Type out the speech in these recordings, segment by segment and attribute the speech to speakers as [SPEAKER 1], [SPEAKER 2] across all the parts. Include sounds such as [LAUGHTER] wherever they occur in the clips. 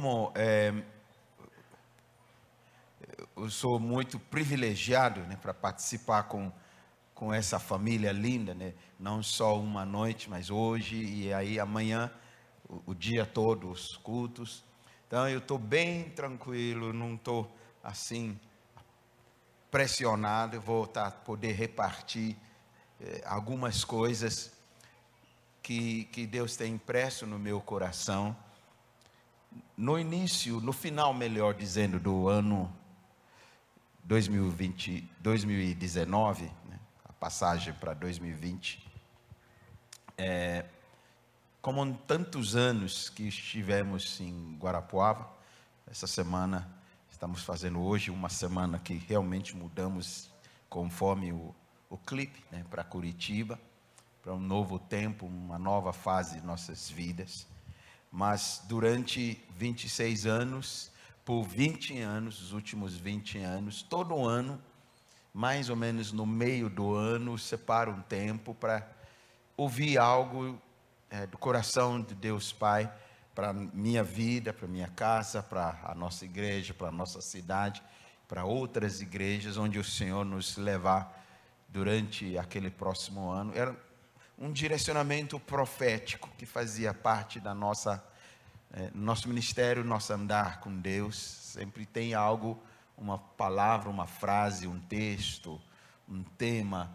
[SPEAKER 1] como é, eu sou muito privilegiado né, para participar com, com essa família linda, né? não só uma noite, mas hoje e aí amanhã, o, o dia todo, os cultos. Então eu estou bem tranquilo, não estou assim pressionado, vou tá, poder repartir eh, algumas coisas que, que Deus tem impresso no meu coração. No início, no final, melhor dizendo, do ano 2020, 2019, né, a passagem para 2020, é, como tantos anos que estivemos em Guarapuava, essa semana estamos fazendo hoje uma semana que realmente mudamos conforme o, o clipe né, para Curitiba, para um novo tempo, uma nova fase de nossas vidas. Mas durante 26 anos, por 20 anos, os últimos 20 anos, todo ano, mais ou menos no meio do ano, separo um tempo para ouvir algo é, do coração de Deus Pai para minha vida, para minha casa, para a nossa igreja, para a nossa cidade, para outras igrejas onde o Senhor nos levar durante aquele próximo ano. Era um direcionamento profético que fazia parte da nossa é, nosso ministério, nosso andar com Deus, sempre tem algo, uma palavra, uma frase, um texto, um tema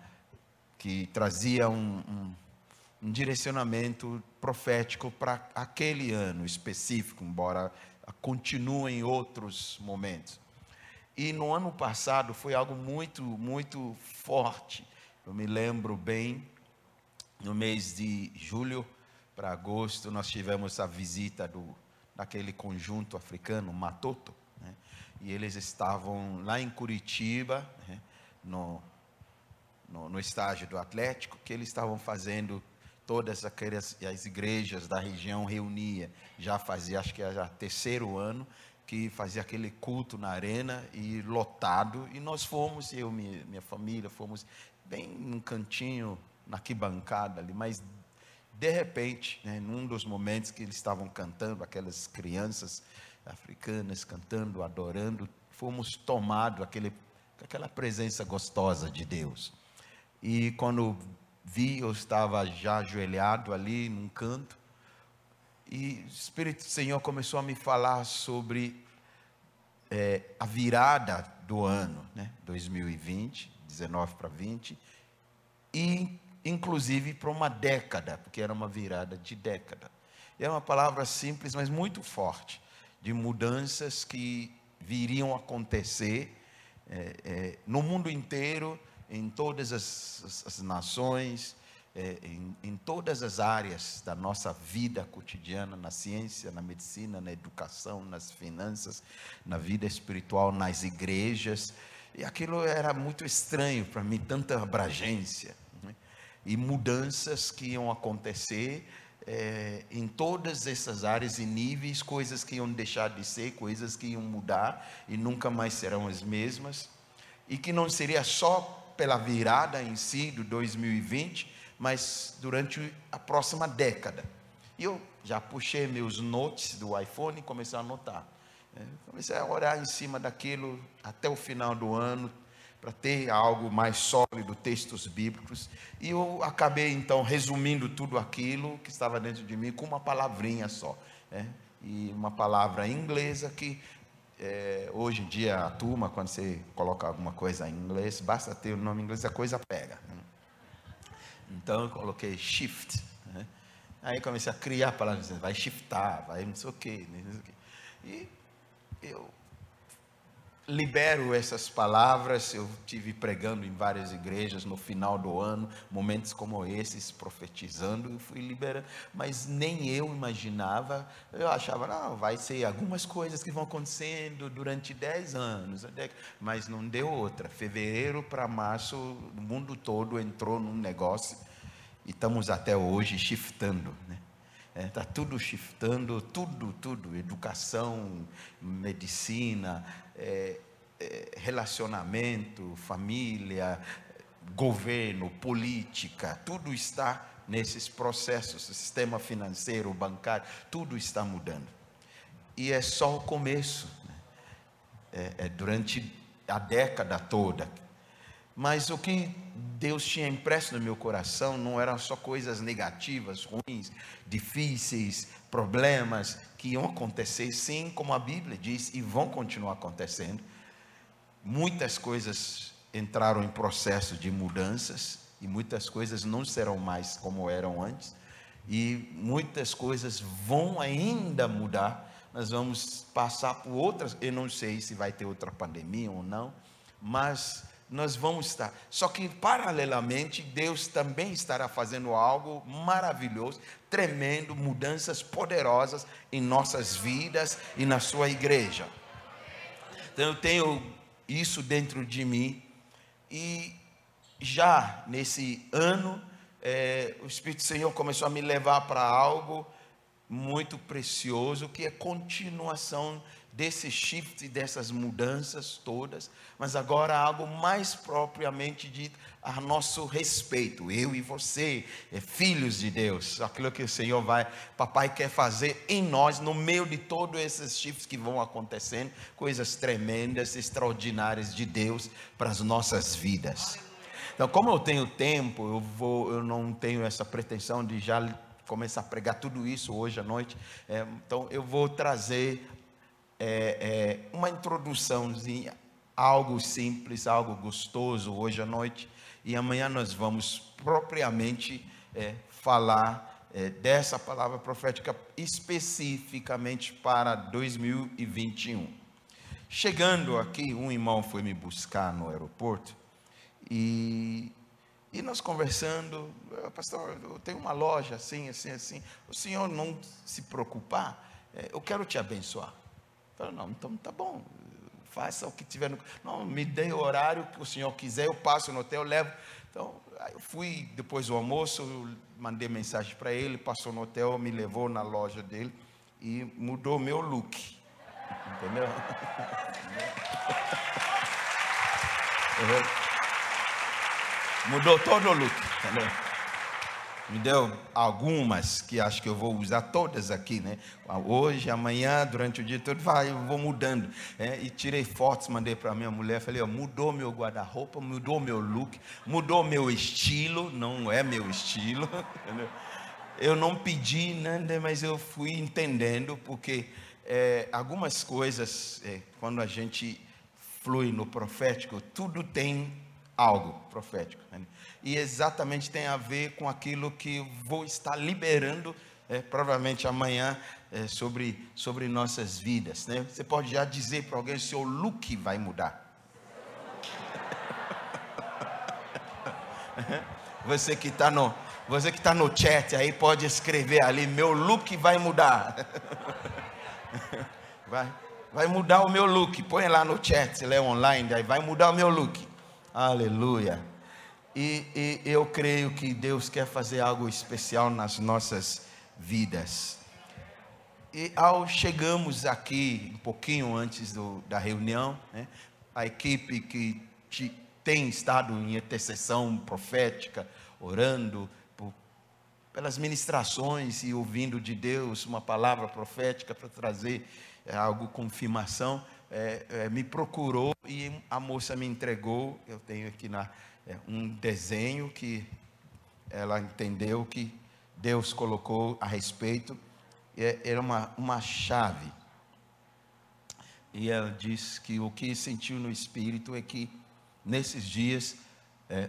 [SPEAKER 1] que trazia um, um, um direcionamento profético para aquele ano específico, embora continue em outros momentos. E no ano passado foi algo muito, muito forte. Eu me lembro bem, no mês de julho, para agosto, nós tivemos a visita do, daquele conjunto africano, Matoto, né? e eles estavam lá em Curitiba, né? no, no, no, estágio do Atlético, que eles estavam fazendo todas aquelas as igrejas da região reunia, já fazia, acho que era terceiro ano, que fazia aquele culto na arena e lotado, e nós fomos, eu e minha, minha família, fomos bem num cantinho, na arquibancada ali, mas de repente, né, num dos momentos que eles estavam cantando, aquelas crianças africanas cantando, adorando, fomos tomados aquele, aquela presença gostosa de Deus. E quando vi, eu estava já ajoelhado ali num canto, e o Espírito do Senhor começou a me falar sobre é, a virada do ano, né, 2020, 19 para 20, e inclusive para uma década, porque era uma virada de década. E é uma palavra simples, mas muito forte, de mudanças que viriam acontecer é, é, no mundo inteiro, em todas as, as, as nações, é, em, em, todas as áreas da nossa vida cotidiana, na ciência, na medicina, na educação, nas finanças, na vida espiritual, nas igrejas. E aquilo era muito estranho para mim, tanta abrangência e mudanças que iam acontecer é, em todas essas áreas e níveis, coisas que iam deixar de ser, coisas que iam mudar e nunca mais serão as mesmas, e que não seria só pela virada em si do 2020, mas durante a próxima década. E eu já puxei meus notes do iPhone e comecei a anotar. É, comecei a orar em cima daquilo até o final do ano, para ter algo mais sólido, textos bíblicos. E eu acabei então resumindo tudo aquilo que estava dentro de mim com uma palavrinha só. Né? E uma palavra inglesa que é, hoje em dia a turma, quando você coloca alguma coisa em inglês, basta ter o nome em inglês, a coisa pega. Né? Então eu coloquei shift. Né? Aí comecei a criar palavras, vai shiftar, vai não sei o quê. Não sei o quê. E eu libero essas palavras. Eu tive pregando em várias igrejas no final do ano, momentos como esses, profetizando, eu fui liberando, mas nem eu imaginava. Eu achava, não, vai ser algumas coisas que vão acontecendo durante 10 anos, mas não deu outra. Fevereiro para março, o mundo todo entrou num negócio e estamos até hoje shiftando, né? Está é, tá tudo shiftando, tudo, tudo, educação, medicina, é, é, relacionamento, família, governo, política, tudo está nesses processos, sistema financeiro, bancário, tudo está mudando. e é só o começo, né? é, é durante a década toda. Mas o que Deus tinha impresso no meu coração não eram só coisas negativas, ruins, difíceis, problemas que iam acontecer, sim, como a Bíblia diz, e vão continuar acontecendo. Muitas coisas entraram em processo de mudanças e muitas coisas não serão mais como eram antes, e muitas coisas vão ainda mudar. Nós vamos passar por outras, eu não sei se vai ter outra pandemia ou não, mas nós vamos estar. Só que, paralelamente, Deus também estará fazendo algo maravilhoso, tremendo, mudanças poderosas em nossas vidas e na sua igreja. Então, eu tenho isso dentro de mim, e já nesse ano, é, o Espírito Senhor começou a me levar para algo muito precioso, que é continuação desse shift, dessas mudanças todas, mas agora algo mais propriamente dito a nosso respeito, eu e você, é, filhos de Deus, aquilo que o Senhor vai, papai quer fazer em nós, no meio de todos esses shifts que vão acontecendo, coisas tremendas, extraordinárias de Deus para as nossas vidas. Então, como eu tenho tempo, eu vou, eu não tenho essa pretensão de já começar a pregar tudo isso hoje à noite. É, então, eu vou trazer é, é, uma introduçãozinha, algo simples, algo gostoso hoje à noite, e amanhã nós vamos propriamente é, falar é, dessa palavra profética especificamente para 2021. Chegando aqui, um irmão foi me buscar no aeroporto e, e nós conversando, ah, pastor, eu tenho uma loja assim, assim, assim. O senhor não se preocupar, é, eu quero te abençoar. Falei, não, então tá bom, faça o que tiver no. Não, me dê o horário que o senhor quiser, eu passo no hotel, levo. Então, eu fui depois do almoço, mandei mensagem para ele, passou no hotel, me levou na loja dele e mudou meu look. Entendeu? [LAUGHS] Mudou todo o look, entendeu? Me deu algumas que acho que eu vou usar todas aqui, né? Hoje, amanhã, durante o dia todo, vai, eu vou mudando. É, e tirei fotos, mandei para minha mulher, falei, ó, mudou meu guarda-roupa, mudou meu look, mudou meu estilo, não é meu estilo. [LAUGHS] Eu não pedi nada, mas eu fui entendendo, porque é, algumas coisas, é, quando a gente flui no profético, tudo tem algo profético. Né? e exatamente tem a ver com aquilo que vou estar liberando, é, provavelmente amanhã, é, sobre, sobre nossas vidas. Né? Você pode já dizer para alguém: seu look vai mudar. [LAUGHS] Você que está no, você que está no chat aí pode escrever ali: meu look vai mudar. [LAUGHS] Vai, vai mudar o meu look. Põe lá no chat, se lê online, aí vai mudar o meu look. Aleluia. E, e, eu creio que Deus quer fazer algo especial nas nossas vidas. E ao chegamos aqui, um pouquinho antes do, da reunião, né, a equipe que te, tem estado em intercessão profética, orando por, pelas ministrações e ouvindo de Deus uma palavra profética para trazer é, algo confirmação, é, é, me procurou e a moça me entregou. Eu tenho aqui na é um desenho que ela entendeu que Deus colocou a respeito, é, era uma, uma chave. E ela diz que o que sentiu no espírito é que nesses dias é,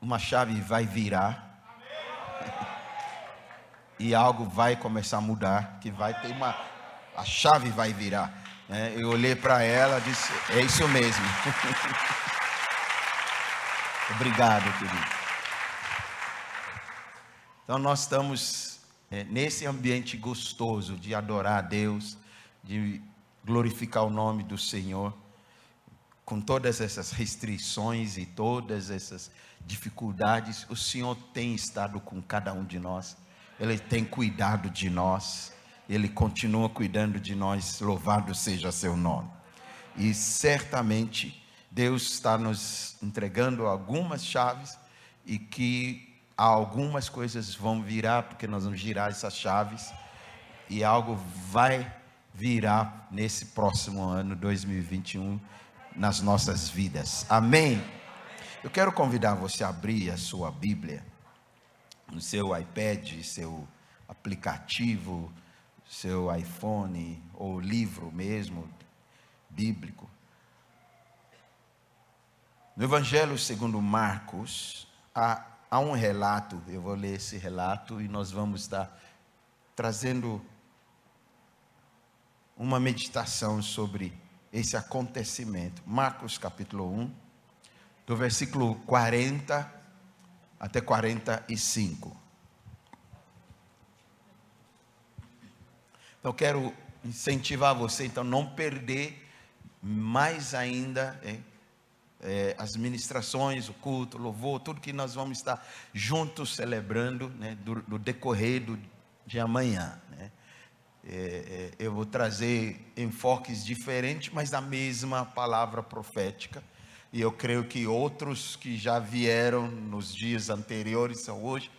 [SPEAKER 1] uma chave vai virar [LAUGHS] e algo vai começar a mudar, que vai ter uma a chave vai virar. É, eu olhei para ela, disse é isso mesmo. [LAUGHS] Obrigado, querido. Então, nós estamos é, nesse ambiente gostoso de adorar a Deus, de glorificar o nome do Senhor, com todas essas restrições e todas essas dificuldades, o Senhor tem estado com cada um de nós, Ele tem cuidado de nós, Ele continua cuidando de nós, louvado seja seu nome. E certamente, Deus está nos entregando algumas chaves e que algumas coisas vão virar, porque nós vamos girar essas chaves e algo vai virar nesse próximo ano 2021 nas nossas vidas. Amém. Eu quero convidar você a abrir a sua Bíblia no seu iPad, seu aplicativo, seu iPhone ou livro mesmo bíblico. No Evangelho segundo Marcos, há, há um relato, eu vou ler esse relato e nós vamos estar trazendo uma meditação sobre esse acontecimento. Marcos capítulo 1, do versículo 40 até 45. Então, quero incentivar você, então, não perder mais ainda é, as ministrações, o culto, o louvor, tudo que nós vamos estar juntos celebrando né, do, do decorrer do, de amanhã. Né. É, é, eu vou trazer enfoques diferentes, mas a mesma palavra profética e eu creio que outros que já vieram nos dias anteriores são hoje,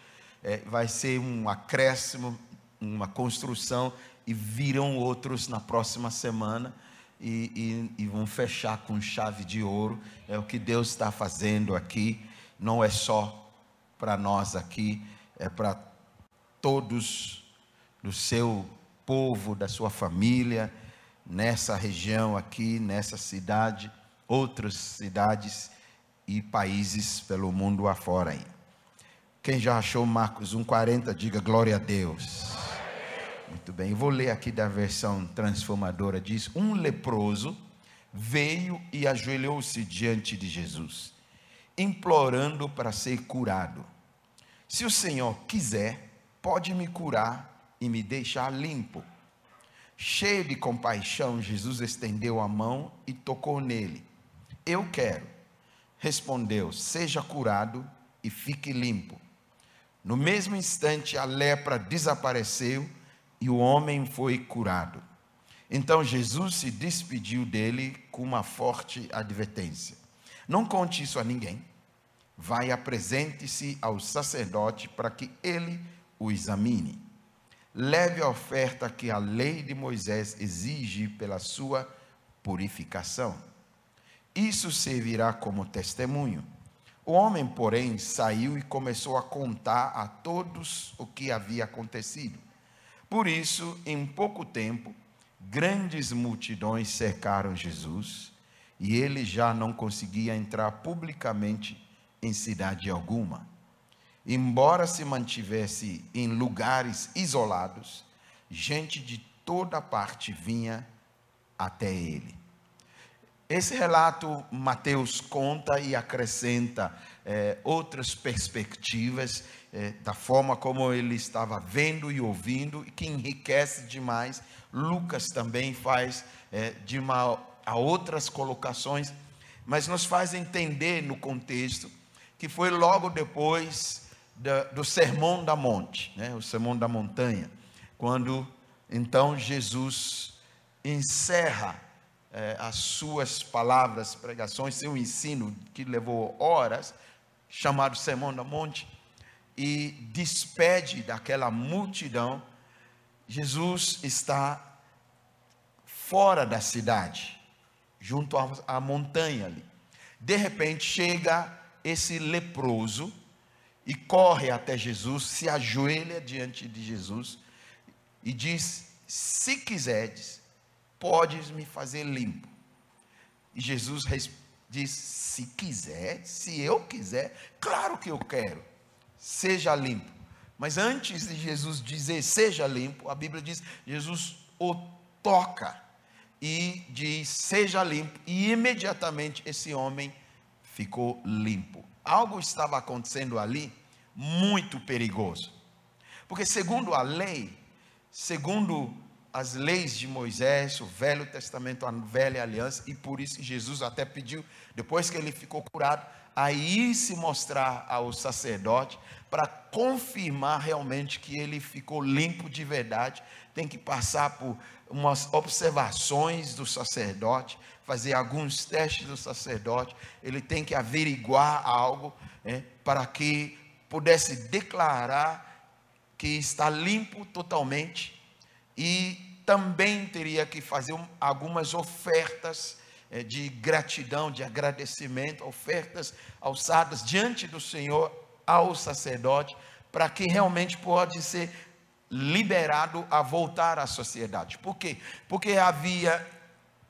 [SPEAKER 1] é, vai ser um acréscimo, uma construção, e virão outros na próxima semana. E, e, e, vão fechar com chave de ouro. É o que Deus está fazendo aqui. Não é só para nós aqui, é para todos do seu povo, da sua família, nessa região aqui, nessa cidade outras cidades e países pelo mundo afora. Quem já achou Marcos 1,40, diga glória a Deus. Muito bem, vou ler aqui da versão transformadora: diz: Um leproso veio e ajoelhou-se diante de Jesus, implorando para ser curado. Se o Senhor quiser, pode me curar e me deixar limpo. Cheio de compaixão, Jesus estendeu a mão e tocou nele eu quero. Respondeu: Seja curado e fique limpo. No mesmo instante, a lepra desapareceu e o homem foi curado. Então Jesus se despediu dele com uma forte advertência: Não conte isso a ninguém. Vai, apresente-se ao sacerdote para que ele o examine. Leve a oferta que a lei de Moisés exige pela sua purificação isso servirá como testemunho. O homem, porém, saiu e começou a contar a todos o que havia acontecido. Por isso, em pouco tempo, grandes multidões cercaram Jesus e ele já não conseguia entrar publicamente em cidade alguma. Embora se mantivesse em lugares isolados, gente de toda parte vinha até ele. Esse relato Mateus conta e acrescenta é, outras perspectivas é, da forma como ele estava vendo e ouvindo, e que enriquece demais. Lucas também faz é, de uma a outras colocações, mas nos faz entender no contexto que foi logo depois da, do Sermão da Monte, né, o Sermão da Montanha, quando então Jesus encerra é, as suas palavras, pregações, seu ensino, que levou horas, chamado Sermão da Monte, e despede daquela multidão, Jesus está fora da cidade, junto à, à montanha ali. De repente chega esse leproso e corre até Jesus, se ajoelha diante de Jesus e diz: Se quiseres, podes me fazer limpo. E Jesus diz: se quiser, se eu quiser, claro que eu quero, seja limpo. Mas antes de Jesus dizer seja limpo, a Bíblia diz: Jesus o toca e diz seja limpo, e imediatamente esse homem ficou limpo. Algo estava acontecendo ali muito perigoso, porque segundo a lei, segundo as leis de Moisés, o Velho Testamento, a Velha Aliança, e por isso Jesus até pediu, depois que ele ficou curado, aí se mostrar ao sacerdote para confirmar realmente que ele ficou limpo de verdade. Tem que passar por umas observações do sacerdote, fazer alguns testes do sacerdote. Ele tem que averiguar algo é, para que pudesse declarar que está limpo totalmente e também teria que fazer algumas ofertas eh, de gratidão, de agradecimento, ofertas alçadas diante do Senhor ao sacerdote, para que realmente pode ser liberado a voltar à sociedade. Por quê? Porque havia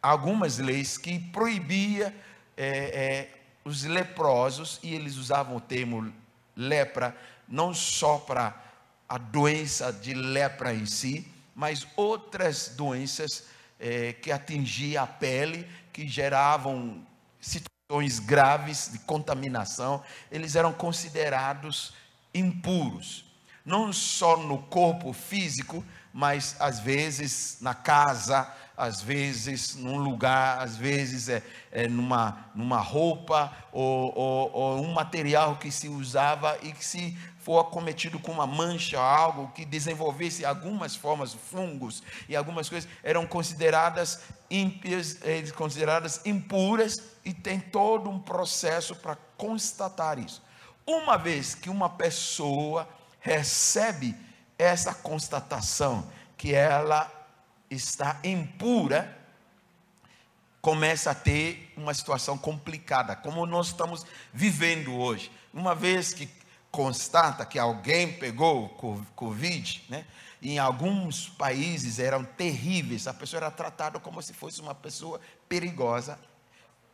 [SPEAKER 1] algumas leis que proibia é, é, os leprosos, e eles usavam o termo lepra, não só para a doença de lepra em si, mas outras doenças é, que atingiam a pele, que geravam situações graves de contaminação, eles eram considerados impuros, não só no corpo físico, mas às vezes na casa, às vezes num lugar, às vezes é, é numa, numa roupa ou, ou, ou, um material que se usava e que se for acometido com uma mancha, algo que desenvolvesse algumas formas, fungos e algumas coisas, eram consideradas ímpias, eh, consideradas impuras e tem todo um processo para constatar isso. Uma vez que uma pessoa recebe essa constatação que ela está impura, começa a ter uma situação complicada, como nós estamos vivendo hoje. Uma vez que constata que alguém pegou Covid, né? em alguns países eram terríveis, a pessoa era tratada como se fosse uma pessoa perigosa,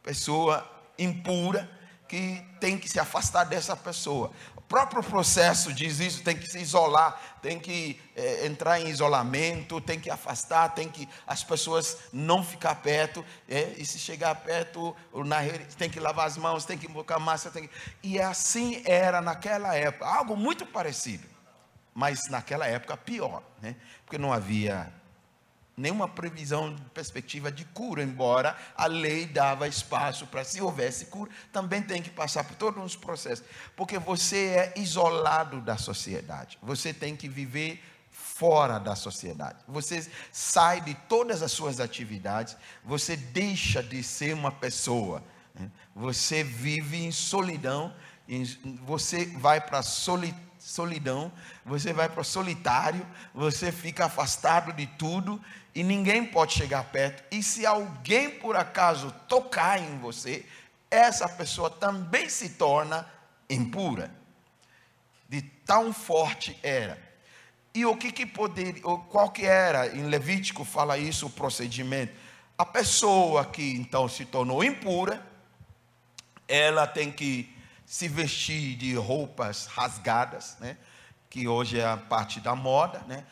[SPEAKER 1] pessoa impura, que tem que se afastar dessa pessoa próprio processo diz isso, tem que se isolar, tem que é, entrar em isolamento, tem que afastar, tem que as pessoas não ficar perto, é, e se chegar perto, na, tem que lavar as mãos, tem que invocar tem que, e assim era naquela época, algo muito parecido, mas naquela época pior, né? porque não havia nenhuma previsão de perspectiva de cura, embora a lei dava espaço para se houvesse cura, também tem que passar por todos os processos, porque você é isolado da sociedade. Você tem que viver fora da sociedade. Você sai de todas as suas atividades, você deixa de ser uma pessoa. Né? Você vive em solidão, você vai para a solidão solidão, você vai para o solitário, você fica afastado de tudo e ninguém pode chegar perto. E se alguém por acaso tocar em você, essa pessoa também se torna impura. De tão forte era. E o que que poderia, qual que era? Em Levítico fala isso o procedimento. A pessoa que então se tornou impura, ela tem que se vestir de roupas rasgadas, né? Que hoje é a parte da moda, né?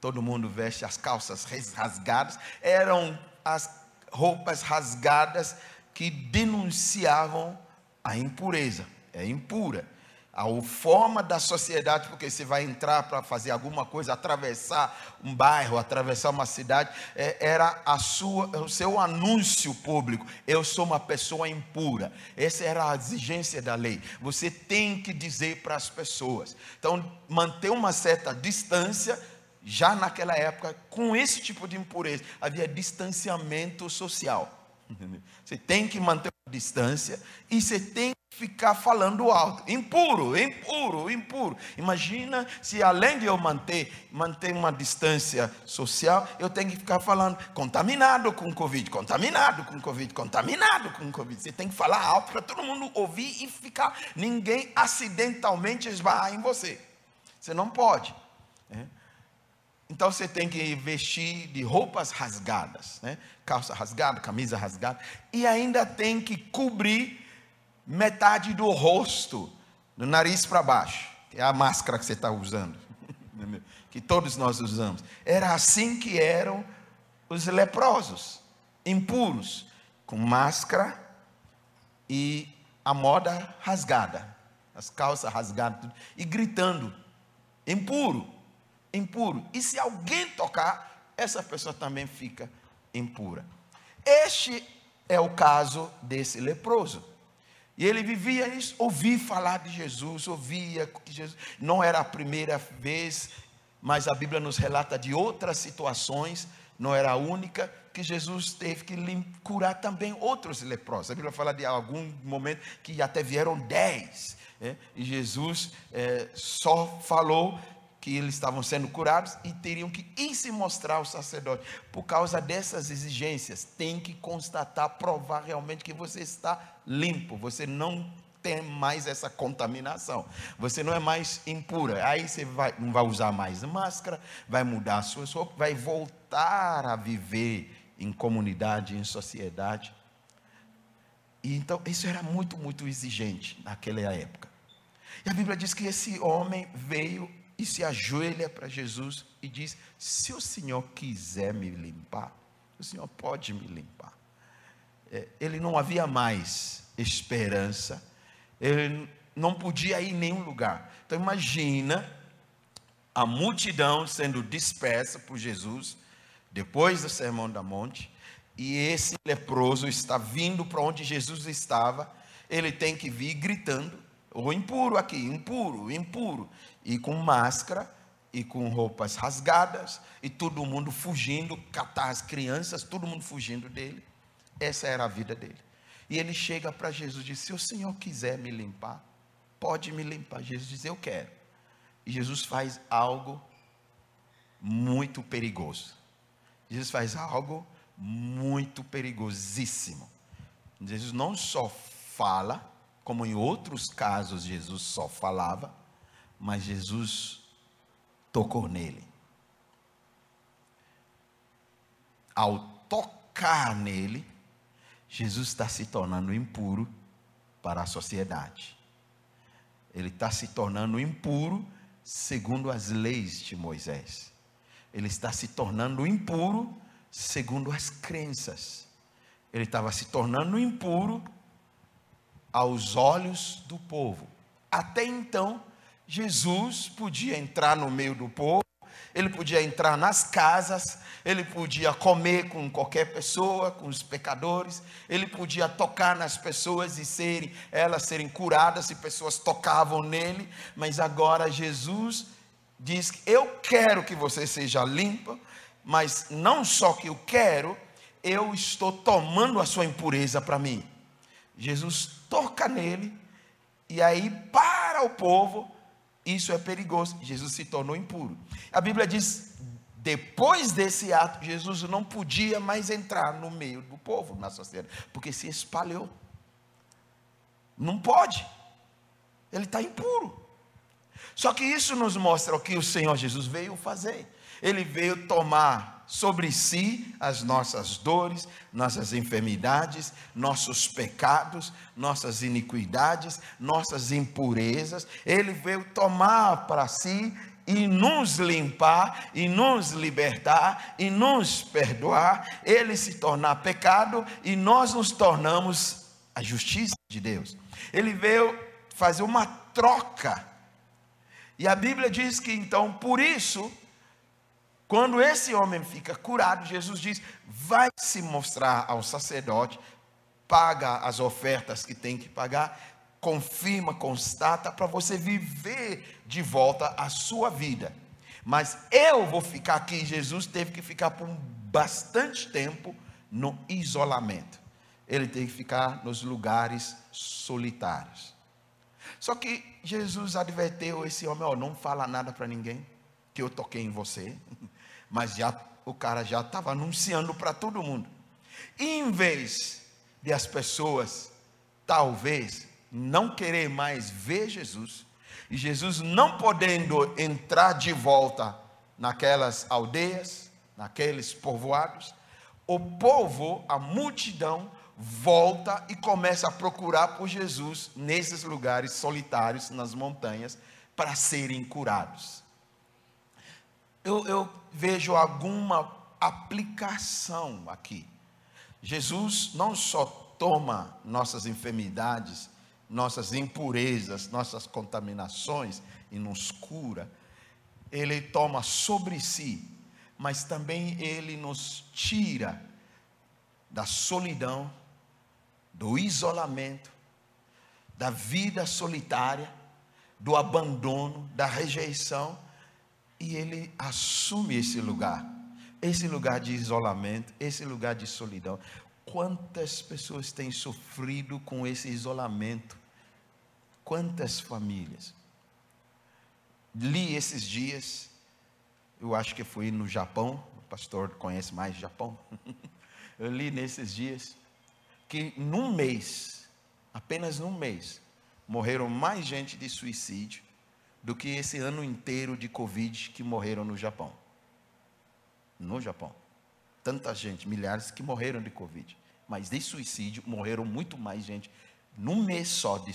[SPEAKER 1] Todo mundo veste as calças rasgadas, eram as roupas rasgadas que denunciavam a impureza, é impura. A forma da sociedade, porque você vai entrar para fazer alguma coisa, atravessar um bairro, atravessar uma cidade, é, era a sua, o seu anúncio público. Eu sou uma pessoa impura. Essa era a exigência da lei. Você tem que dizer para as pessoas. Então, manter uma certa distância já naquela época, com esse tipo de impureza, havia distanciamento social. Você tem que manter uma distância e você tem que ficar falando alto. Impuro, impuro, impuro. Imagina se além de eu manter, manter uma distância social, eu tenho que ficar falando contaminado com Covid, contaminado com Covid, contaminado com Covid. Você tem que falar alto para todo mundo ouvir e ficar, ninguém acidentalmente esbarrar em você. Você não pode. Então você tem que vestir de roupas rasgadas, né? calça rasgada, camisa rasgada, e ainda tem que cobrir metade do rosto, do nariz para baixo, que é a máscara que você está usando, [LAUGHS] que todos nós usamos. Era assim que eram os leprosos, impuros, com máscara e a moda rasgada, as calças rasgadas, e gritando, impuro impuro. E se alguém tocar, essa pessoa também fica impura. Este é o caso desse leproso. E ele vivia isso, ouvia falar de Jesus, ouvia que Jesus. Não era a primeira vez, mas a Bíblia nos relata de outras situações, não era a única, que Jesus teve que curar também outros leprosos. A Bíblia fala de algum momento que até vieram dez. É? E Jesus é, só falou que eles estavam sendo curados e teriam que ir se mostrar ao sacerdote. Por causa dessas exigências, tem que constatar, provar realmente que você está limpo, você não tem mais essa contaminação. Você não é mais impura. Aí você vai, não vai usar mais máscara, vai mudar a sua roupa, vai voltar a viver em comunidade, em sociedade. E então, isso era muito, muito exigente naquela época. E a Bíblia diz que esse homem veio e se ajoelha para Jesus e diz: Se o Senhor quiser me limpar, o Senhor pode me limpar. É, ele não havia mais esperança, ele não podia ir em nenhum lugar. Então imagina a multidão sendo dispersa por Jesus depois do sermão da monte, e esse leproso está vindo para onde Jesus estava, ele tem que vir gritando, o impuro aqui, impuro, impuro, e com máscara, e com roupas rasgadas, e todo mundo fugindo, catar as crianças, todo mundo fugindo dele. Essa era a vida dele. E ele chega para Jesus e diz: Se o Senhor quiser me limpar, pode me limpar. Jesus diz: Eu quero. E Jesus faz algo muito perigoso. Jesus faz algo muito perigosíssimo. Jesus não só fala, como em outros casos Jesus só falava, mas Jesus tocou nele. Ao tocar nele, Jesus está se tornando impuro para a sociedade. Ele está se tornando impuro segundo as leis de Moisés. Ele está se tornando impuro segundo as crenças. Ele estava se tornando impuro aos olhos do povo. Até então, Jesus podia entrar no meio do povo ele podia entrar nas casas, ele podia comer com qualquer pessoa, com os pecadores, ele podia tocar nas pessoas e serem, elas serem curadas, e pessoas tocavam nele, mas agora Jesus diz: Eu quero que você seja limpa, mas não só que eu quero, eu estou tomando a sua impureza para mim. Jesus toca nele, e aí para o povo, isso é perigoso. Jesus se tornou impuro. A Bíblia diz: depois desse ato, Jesus não podia mais entrar no meio do povo, na sociedade, porque se espalhou. Não pode. Ele está impuro. Só que isso nos mostra o que o Senhor Jesus veio fazer. Ele veio tomar sobre si as nossas dores, nossas enfermidades, nossos pecados, nossas iniquidades, nossas impurezas. Ele veio tomar para si e nos limpar, e nos libertar, e nos perdoar, ele se tornar pecado e nós nos tornamos a justiça de Deus. Ele veio fazer uma troca. E a Bíblia diz que então, por isso, quando esse homem fica curado, Jesus diz: vai se mostrar ao sacerdote, paga as ofertas que tem que pagar, confirma, constata, para você viver de volta a sua vida. Mas eu vou ficar aqui. Jesus teve que ficar por bastante tempo no isolamento. Ele teve que ficar nos lugares solitários. Só que Jesus adverteu esse homem: oh, não fala nada para ninguém, que eu toquei em você. Mas já o cara já estava anunciando para todo mundo. Em vez de as pessoas talvez não querer mais ver Jesus, e Jesus não podendo entrar de volta naquelas aldeias, naqueles povoados, o povo, a multidão, volta e começa a procurar por Jesus nesses lugares solitários, nas montanhas, para serem curados eu, eu vejo alguma aplicação aqui. Jesus não só toma nossas enfermidades, nossas impurezas, nossas contaminações e nos cura, ele toma sobre si, mas também ele nos tira da solidão, do isolamento, da vida solitária, do abandono, da rejeição e ele assume esse lugar, esse lugar de isolamento, esse lugar de solidão. Quantas pessoas têm sofrido com esse isolamento? Quantas famílias? li esses dias, eu acho que fui no Japão, o pastor conhece mais Japão. [LAUGHS] eu li nesses dias que num mês, apenas num mês, morreram mais gente de suicídio do que esse ano inteiro de Covid que morreram no Japão. No Japão. Tanta gente, milhares que morreram de Covid. Mas de suicídio morreram muito mais gente num mês só de,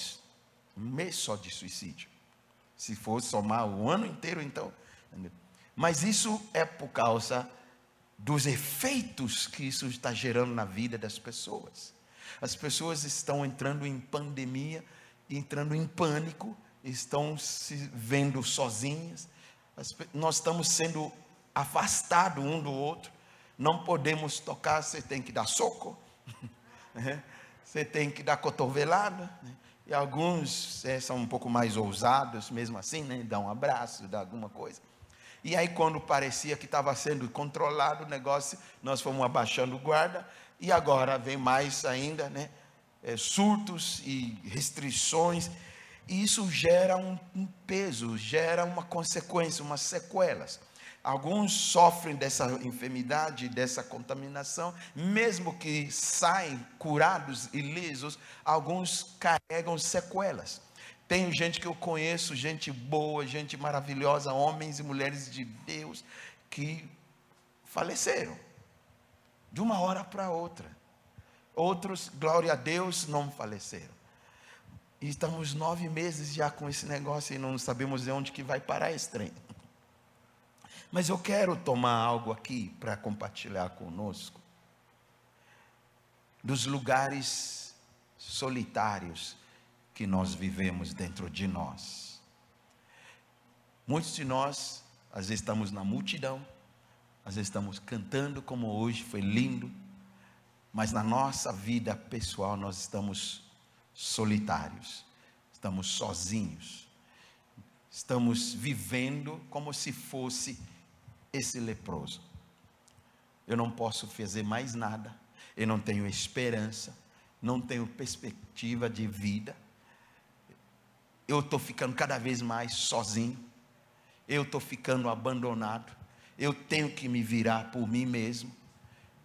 [SPEAKER 1] um mês só de suicídio. Se fosse somar o ano inteiro, então. Mas isso é por causa dos efeitos que isso está gerando na vida das pessoas. As pessoas estão entrando em pandemia, entrando em pânico, estão se vendo sozinhas. Nós estamos sendo afastados um do outro. Não podemos tocar, você tem que dar soco, [LAUGHS] né? você tem que dar cotovelada. Né? E alguns é, são um pouco mais ousados, mesmo assim, né? dá um abraço, dá alguma coisa. E aí, quando parecia que estava sendo controlado o negócio, nós fomos abaixando o guarda, e agora vem mais ainda, né? É, surtos e restrições, e isso gera um, um peso, gera uma consequência, umas sequelas. Alguns sofrem dessa enfermidade, dessa contaminação, mesmo que saem curados e lisos, alguns carregam sequelas. Tem gente que eu conheço, gente boa, gente maravilhosa, homens e mulheres de Deus, que faleceram de uma hora para outra. Outros, glória a Deus, não faleceram. E estamos nove meses já com esse negócio e não sabemos de onde que vai parar esse trem. Mas eu quero tomar algo aqui para compartilhar conosco. Dos lugares solitários que nós vivemos dentro de nós. Muitos de nós, às vezes estamos na multidão, às vezes estamos cantando como hoje, foi lindo, mas na nossa vida pessoal nós estamos solitários, estamos sozinhos, estamos vivendo como se fosse esse leproso. Eu não posso fazer mais nada, eu não tenho esperança, não tenho perspectiva de vida, eu estou ficando cada vez mais sozinho, eu estou ficando abandonado, eu tenho que me virar por mim mesmo,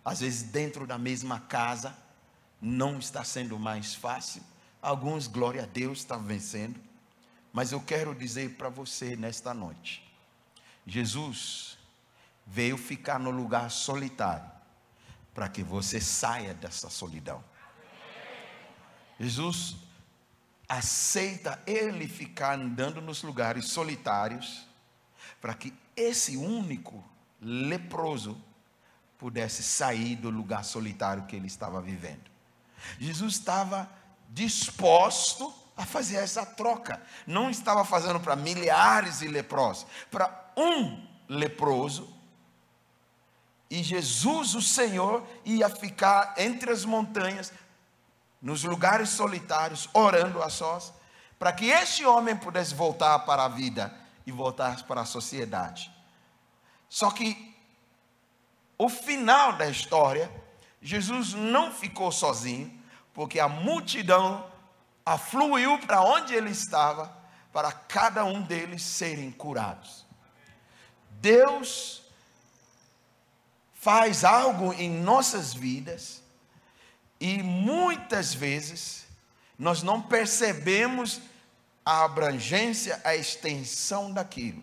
[SPEAKER 1] às vezes dentro da mesma casa, não está sendo mais fácil, alguns, glória a Deus, estão vencendo, mas eu quero dizer para você nesta noite, Jesus veio ficar no lugar solitário para que você saia dessa solidão. Jesus aceita ele ficar andando nos lugares solitários para que esse único leproso pudesse sair do lugar solitário que ele estava vivendo. Jesus estava disposto a fazer essa troca. Não estava fazendo para milhares de leprosos, para um leproso e Jesus, o Senhor, ia ficar entre as montanhas, nos lugares solitários, orando a sós, para que este homem pudesse voltar para a vida e voltar para a sociedade. Só que o final da história, Jesus não ficou sozinho, porque a multidão afluiu para onde ele estava, para cada um deles serem curados. Deus faz algo em nossas vidas e muitas vezes nós não percebemos a abrangência, a extensão daquilo.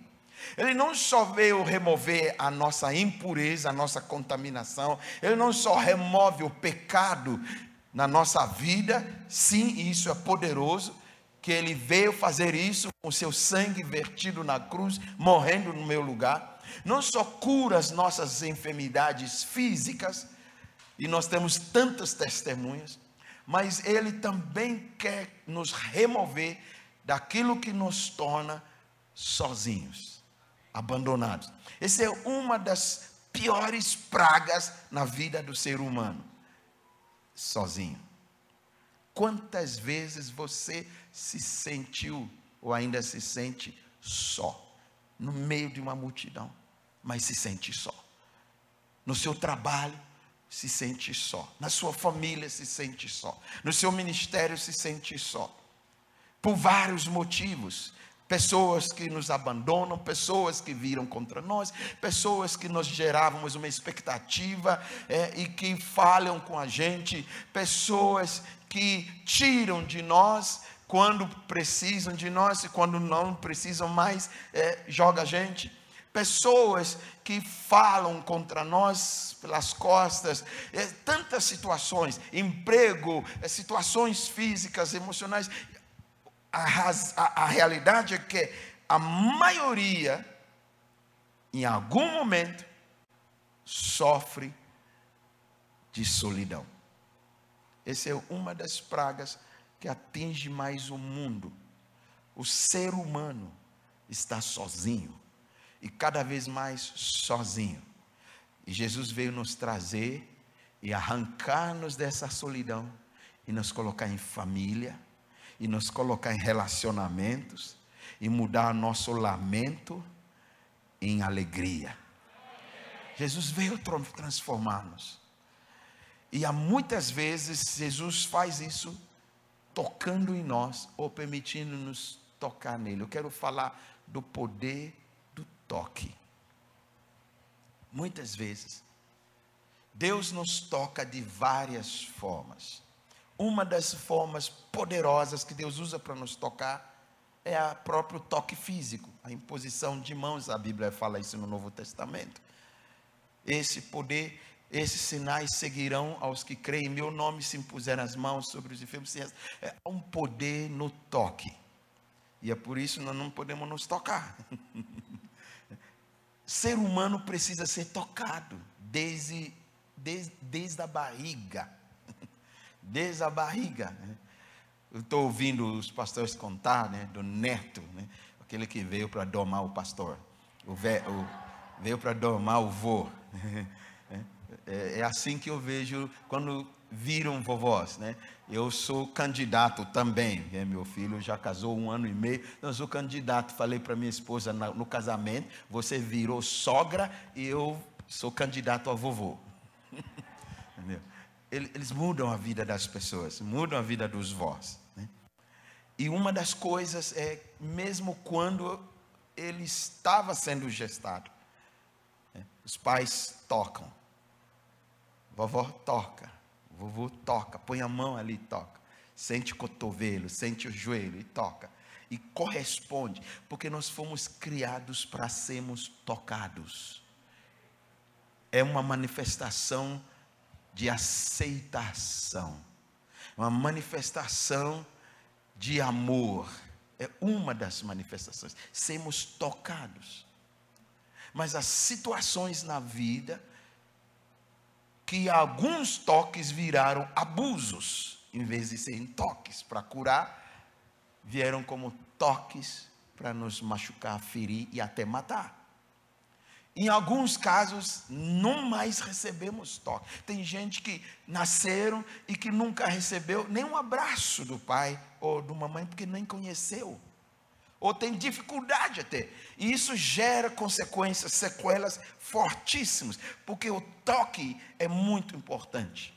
[SPEAKER 1] Ele não só veio remover a nossa impureza, a nossa contaminação, ele não só remove o pecado na nossa vida, sim, isso é poderoso, que ele veio fazer isso com o seu sangue vertido na cruz, morrendo no meu lugar não só cura as nossas enfermidades físicas, e nós temos tantas testemunhas, mas Ele também quer nos remover daquilo que nos torna sozinhos, abandonados. Essa é uma das piores pragas na vida do ser humano. Sozinho. Quantas vezes você se sentiu ou ainda se sente só, no meio de uma multidão? mas se sente só. No seu trabalho, se sente só. Na sua família, se sente só. No seu ministério, se sente só. Por vários motivos. Pessoas que nos abandonam, pessoas que viram contra nós, pessoas que nós gerávamos uma expectativa é, e que falham com a gente, pessoas que tiram de nós quando precisam de nós e quando não precisam mais, é, joga a gente. Pessoas que falam contra nós pelas costas, é, tantas situações, emprego, é, situações físicas, emocionais, a, a, a realidade é que a maioria, em algum momento, sofre de solidão. Essa é uma das pragas que atinge mais o mundo. O ser humano está sozinho e cada vez mais sozinho. E Jesus veio nos trazer e arrancar-nos dessa solidão e nos colocar em família, e nos colocar em relacionamentos e mudar nosso lamento em alegria. Jesus veio transformar-nos. E há muitas vezes Jesus faz isso tocando em nós ou permitindo-nos tocar nele. Eu quero falar do poder do toque. Muitas vezes, Deus nos toca de várias formas. Uma das formas poderosas que Deus usa para nos tocar é o próprio toque físico, a imposição de mãos. A Bíblia fala isso no Novo Testamento. Esse poder, esses sinais seguirão aos que creem. Meu nome se impuser as mãos sobre os enfermos. É um poder no toque. E é por isso que nós não podemos nos tocar. [LAUGHS] Ser humano precisa ser tocado desde, desde, desde a barriga desde a barriga. Né? Eu estou ouvindo os pastores contar né, do neto, né, aquele que veio para domar o pastor, o, ve, o veio para domar o vô. [LAUGHS] É, é, assim que eu vejo quando viram vovós, né? Eu sou candidato também, né? meu filho já casou um ano e meio, então eu sou candidato. Falei para minha esposa no casamento: você virou sogra e eu sou candidato a vovô. [LAUGHS] Entendeu? Eles mudam a vida das pessoas, mudam a vida dos vós. Né? E uma das coisas é, mesmo quando ele estava sendo gestado, né? os pais tocam, vovó toca, vovô toca, põe a mão ali e toca, sente o cotovelo, sente o joelho e toca. E corresponde, porque nós fomos criados para sermos tocados. É uma manifestação de aceitação, uma manifestação de amor. É uma das manifestações. Sermos tocados. Mas as situações na vida que alguns toques viraram abusos, em vez de serem toques para curar, vieram como toques para nos machucar, ferir e até matar. Em alguns casos, não mais recebemos toque. Tem gente que nasceram e que nunca recebeu nem um abraço do pai ou de uma mãe, porque nem conheceu. Ou tem dificuldade até. E isso gera consequências, sequelas fortíssimas, porque o toque é muito importante.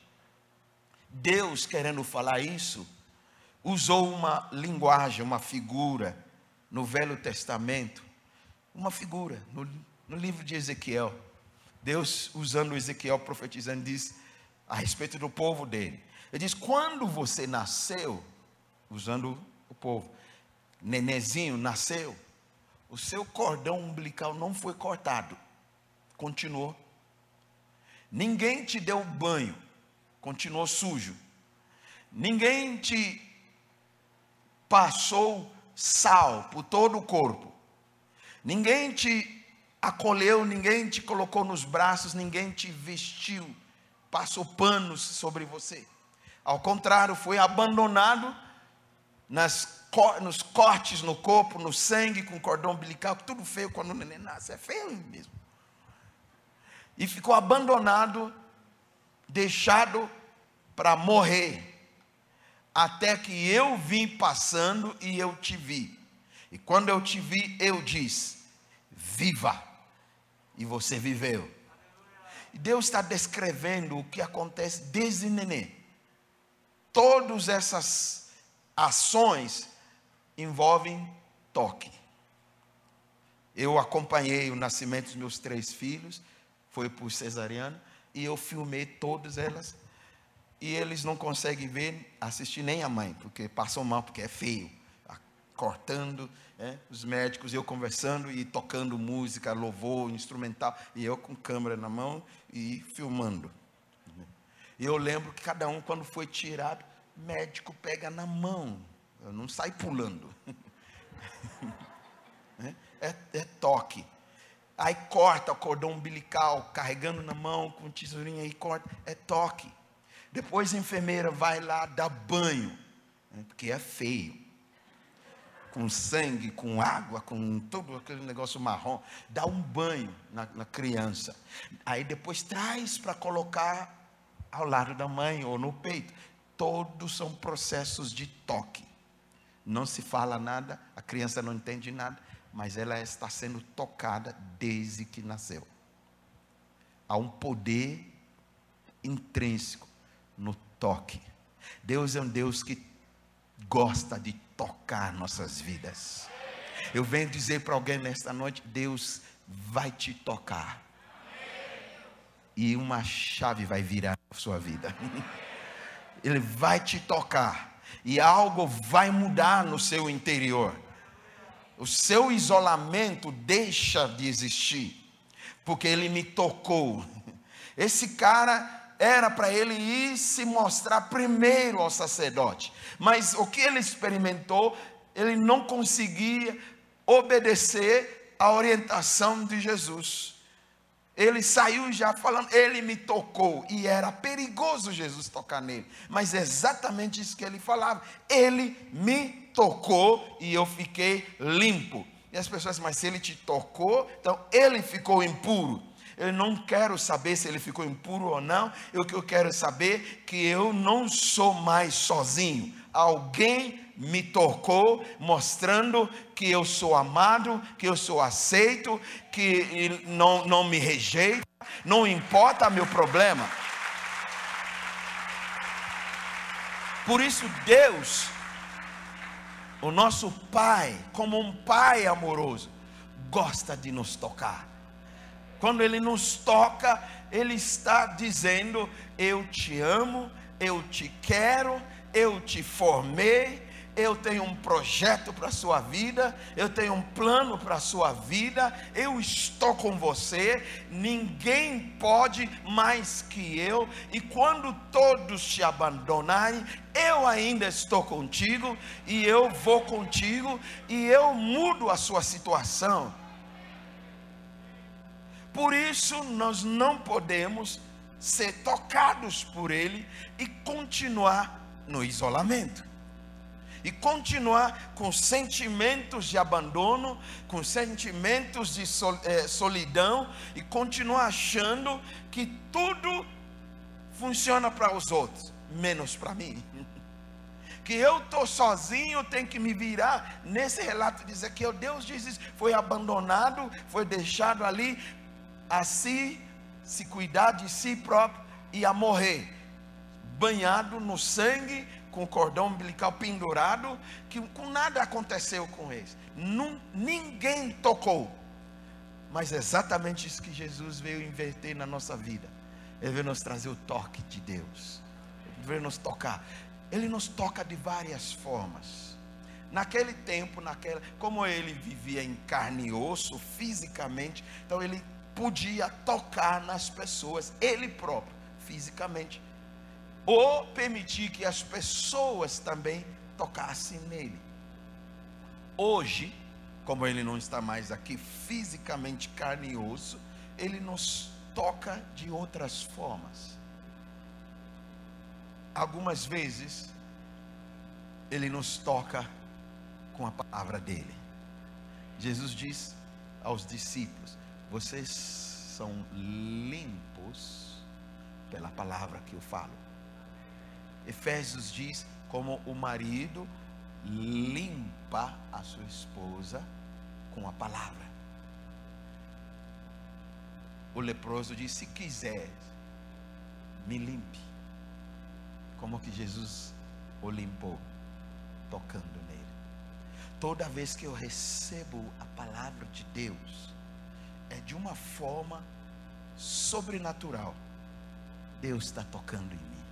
[SPEAKER 1] Deus, querendo falar isso, usou uma linguagem, uma figura no Velho Testamento, uma figura no no livro de Ezequiel, Deus usando Ezequiel profetizando, diz a respeito do povo dele. Ele diz: quando você nasceu, usando o povo, nenezinho nasceu, o seu cordão umbilical não foi cortado, continuou. Ninguém te deu banho, continuou sujo. Ninguém te passou sal por todo o corpo. Ninguém te acolheu, ninguém te colocou nos braços, ninguém te vestiu, passou panos sobre você. Ao contrário, foi abandonado nas, nos cortes no corpo, no sangue, com cordão umbilical, tudo feio quando o neném nasce, é feio mesmo. E ficou abandonado, deixado para morrer, até que eu vim passando e eu te vi. E quando eu te vi, eu disse: Viva! E você viveu. Deus está descrevendo o que acontece desde neném. Todas essas ações envolvem toque. Eu acompanhei o nascimento dos meus três filhos, foi por cesariana, e eu filmei todas elas. E eles não conseguem ver, assistir nem a mãe, porque passam mal, porque é feio. Cortando, né? os médicos, eu conversando e tocando música, louvor, instrumental, e eu com câmera na mão e filmando. E eu lembro que cada um, quando foi tirado, médico pega na mão, não sai pulando. [LAUGHS] é, é toque. Aí corta o cordão umbilical, carregando na mão com tesourinha e corta, é toque. Depois a enfermeira vai lá dar banho, né, porque é feio. Com sangue, com água, com todo aquele negócio marrom, dá um banho na, na criança. Aí depois traz para colocar ao lado da mãe ou no peito. Todos são processos de toque. Não se fala nada, a criança não entende nada, mas ela está sendo tocada desde que nasceu. Há um poder intrínseco no toque. Deus é um Deus que gosta de tocar nossas vidas. Eu venho dizer para alguém nesta noite: Deus vai te tocar. E uma chave vai virar na sua vida. [LAUGHS] Ele vai te tocar. E algo vai mudar no seu interior o seu isolamento deixa de existir, porque ele me tocou. Esse cara era para ele ir se mostrar primeiro ao sacerdote, mas o que ele experimentou, ele não conseguia obedecer à orientação de Jesus. Ele saiu já falando, ele me tocou, e era perigoso Jesus tocar nele, mas é exatamente isso que ele falava, ele me tocou e eu fiquei limpo. E as pessoas mas se ele te tocou, então ele ficou impuro. Eu não quero saber se ele ficou impuro ou não. Eu que eu quero saber que eu não sou mais sozinho. Alguém me tocou, mostrando que eu sou amado, que eu sou aceito, que não, não me rejeita, não importa meu problema. Por isso, Deus o nosso Pai, como um Pai amoroso, gosta de nos tocar. Quando Ele nos toca, Ele está dizendo: Eu te amo, eu te quero, eu te formei, eu tenho um projeto para a sua vida, eu tenho um plano para a sua vida, eu estou com você, ninguém pode mais que eu, e quando todos te abandonarem, eu ainda estou contigo, e eu vou contigo, e eu mudo a sua situação. Por isso, nós não podemos ser tocados por Ele e continuar no isolamento e continuar com sentimentos de abandono, com sentimentos de eh, solidão e continuar achando que tudo funciona para os outros, menos para mim. [LAUGHS] Que eu estou sozinho, tenho que me virar. Nesse relato diz aqui, Deus diz isso, foi abandonado, foi deixado ali a si, se cuidar de si próprio e a morrer, banhado no sangue com o cordão umbilical pendurado, que com nada aconteceu com eles. Ninguém tocou. Mas é exatamente isso que Jesus veio inverter na nossa vida. Ele veio nos trazer o toque de Deus. Ele veio nos tocar. Ele nos toca de várias formas. Naquele tempo, naquela, como ele vivia em carne e osso, fisicamente, então ele podia tocar nas pessoas, ele próprio, fisicamente ou permitir que as pessoas também tocassem nele. Hoje, como ele não está mais aqui fisicamente carne e osso, ele nos toca de outras formas. Algumas vezes, ele nos toca com a palavra dele. Jesus diz aos discípulos: Vocês são limpos pela palavra que eu falo. Efésios diz como o marido limpa a sua esposa com a palavra. O leproso diz: Se quiser, me limpe. Como que Jesus o limpou? Tocando nele. toda vez que eu recebo a palavra de Deus, é de uma forma sobrenatural. Deus está tocando em mim.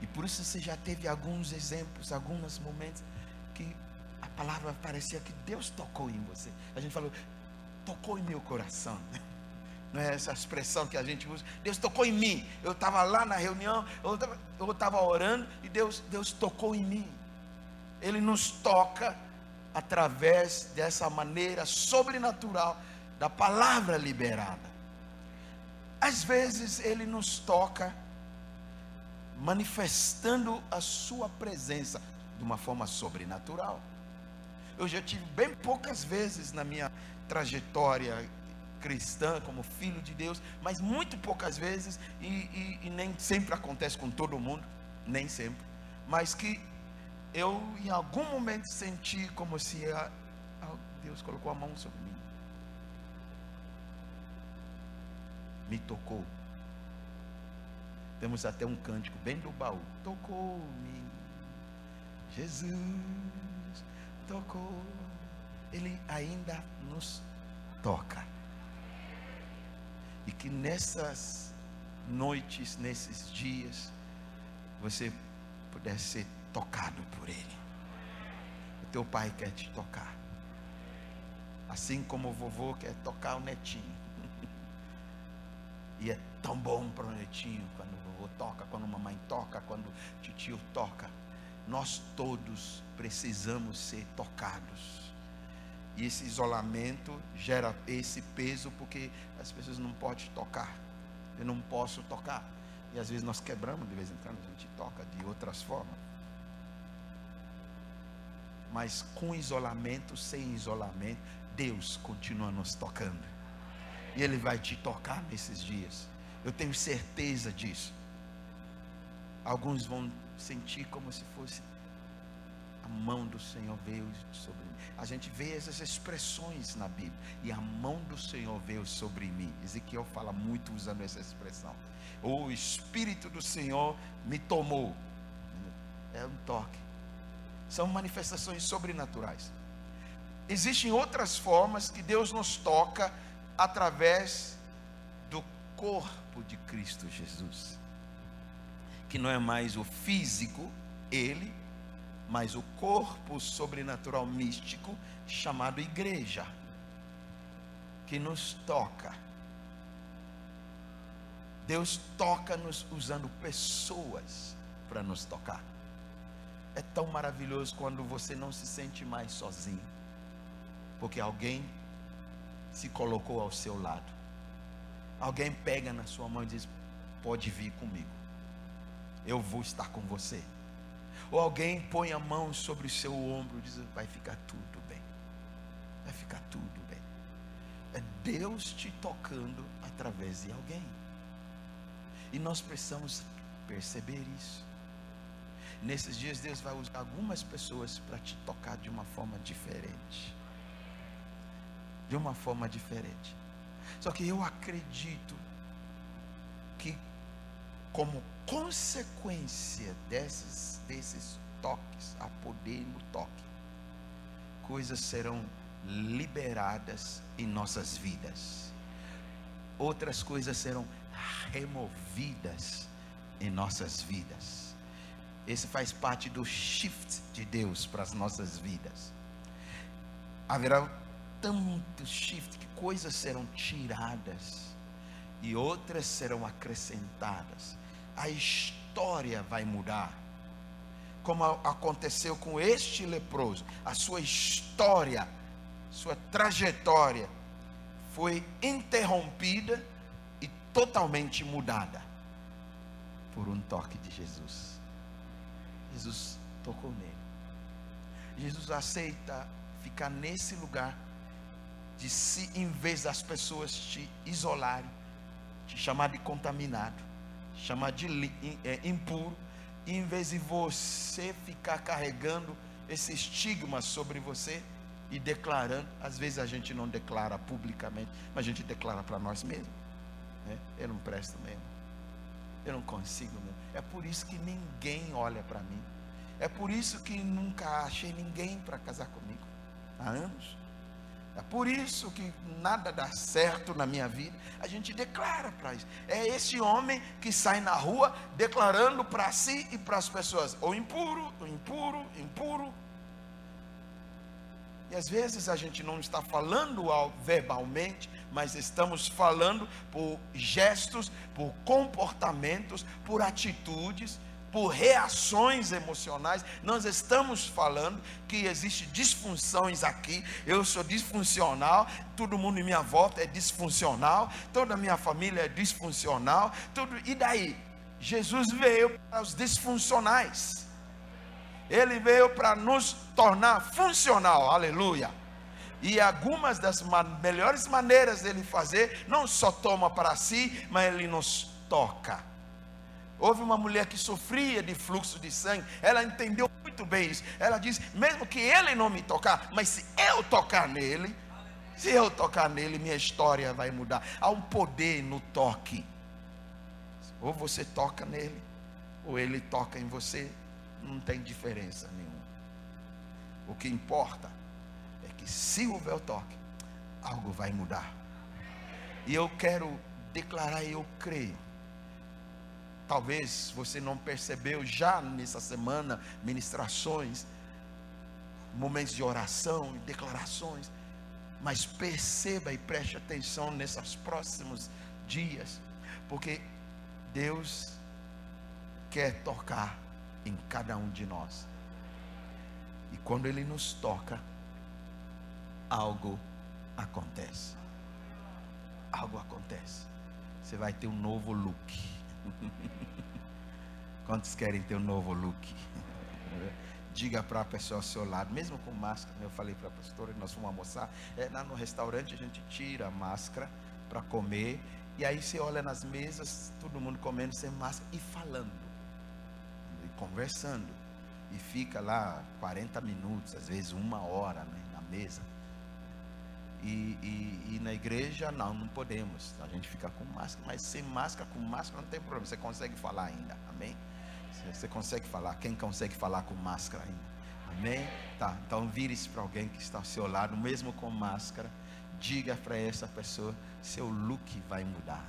[SPEAKER 1] E por isso você já teve alguns exemplos, alguns momentos que a palavra parecia que Deus tocou em você. A gente falou, tocou em meu coração. [LAUGHS] Não é essa expressão que a gente usa. Deus tocou em mim. Eu estava lá na reunião, eu estava orando e Deus, Deus tocou em mim. Ele nos toca através dessa maneira sobrenatural da palavra liberada. Às vezes ele nos toca manifestando a sua presença de uma forma sobrenatural. Eu já tive bem poucas vezes na minha trajetória cristã, como filho de Deus, mas muito poucas vezes, e, e, e nem sempre acontece com todo mundo, nem sempre, mas que eu em algum momento senti como se a, a Deus colocou a mão sobre mim, me tocou. Temos até um cântico bem do baú. Tocou-me, Jesus tocou. Ele ainda nos toca. E que nessas noites, nesses dias, você pudesse ser tocado por Ele. O teu pai quer te tocar. Assim como o vovô quer tocar o netinho. E é tão bom para o netinho quando o vovô toca, quando a mamãe toca, quando o tio toca. Nós todos precisamos ser tocados. E esse isolamento gera esse peso porque as pessoas não podem tocar. Eu não posso tocar. E às vezes nós quebramos de vez em quando, a gente toca de outras formas. Mas com isolamento, sem isolamento, Deus continua nos tocando. E Ele vai te tocar nesses dias. Eu tenho certeza disso. Alguns vão sentir como se fosse a mão do Senhor veio sobre mim. A gente vê essas expressões na Bíblia. E a mão do Senhor veio sobre mim. Ezequiel fala muito usando essa expressão. O Espírito do Senhor me tomou. É um toque. São manifestações sobrenaturais. Existem outras formas que Deus nos toca através do corpo de Cristo Jesus. Que não é mais o físico, ele, mas o corpo sobrenatural místico chamado igreja, que nos toca. Deus toca-nos usando pessoas para nos tocar. É tão maravilhoso quando você não se sente mais sozinho, porque alguém se colocou ao seu lado. Alguém pega na sua mão e diz: Pode vir comigo, eu vou estar com você. Ou alguém põe a mão sobre o seu ombro e diz: Vai ficar tudo bem. Vai ficar tudo bem. É Deus te tocando através de alguém. E nós precisamos perceber isso. Nesses dias, Deus vai usar algumas pessoas para te tocar de uma forma diferente. De uma forma diferente. Só que eu acredito que, como consequência desses, desses toques, a poder no toque, coisas serão liberadas em nossas vidas, outras coisas serão removidas em nossas vidas. Esse faz parte do shift de Deus para as nossas vidas. Haverá tanto shift que coisas serão tiradas e outras serão acrescentadas a história vai mudar. Como aconteceu com este leproso, a sua história, sua trajetória foi interrompida e totalmente mudada por um toque de Jesus. Jesus tocou nele. Jesus aceita ficar nesse lugar de se, em vez das pessoas te isolarem, te chamar de contaminado, chamar de é, impuro, e em vez de você ficar carregando esse estigma sobre você e declarando, às vezes a gente não declara publicamente, mas a gente declara para nós mesmos. Né? Eu não presto mesmo. Eu não consigo mesmo. É por isso que ninguém olha para mim. É por isso que nunca achei ninguém para casar comigo. Há anos. É por isso que nada dá certo na minha vida. A gente declara para isso. É esse homem que sai na rua declarando para si e para as pessoas: ou impuro, ou impuro, impuro. E às vezes a gente não está falando verbalmente, mas estamos falando por gestos, por comportamentos, por atitudes por reações emocionais. Nós estamos falando que existe disfunções aqui. Eu sou disfuncional, todo mundo em minha volta é disfuncional, toda a minha família é disfuncional, tudo. E daí? Jesus veio para os disfuncionais. Ele veio para nos tornar funcional. Aleluia. E algumas das melhores maneiras dele fazer, não só toma para si, mas ele nos toca. Houve uma mulher que sofria de fluxo de sangue, ela entendeu muito bem isso. Ela disse: mesmo que ele não me tocar, mas se eu tocar nele, se eu tocar nele, minha história vai mudar. Há um poder no toque. Ou você toca nele, ou ele toca em você, não tem diferença nenhuma. O que importa é que se houver o toque, algo vai mudar. E eu quero declarar, eu creio Talvez você não percebeu já nessa semana ministrações, momentos de oração e declarações, mas perceba e preste atenção nesses próximos dias, porque Deus quer tocar em cada um de nós. E quando Ele nos toca, algo acontece. Algo acontece. Você vai ter um novo look [LAUGHS] Quantos querem ter um novo look? [LAUGHS] Diga para a pessoa ao seu lado, mesmo com máscara. Eu falei para a pastora nós fomos almoçar. É, lá no restaurante a gente tira a máscara para comer. E aí você olha nas mesas, todo mundo comendo sem máscara e falando. E conversando. E fica lá 40 minutos, às vezes uma hora né, na mesa. E, e, e, na igreja não, não podemos. A gente fica com máscara, mas sem máscara, com máscara não tem problema. Você consegue falar ainda, amém? Você consegue falar. Quem consegue falar com máscara ainda? Amém? Tá, então vire-se para alguém que está ao seu lado, mesmo com máscara. Diga para essa pessoa: seu look vai mudar.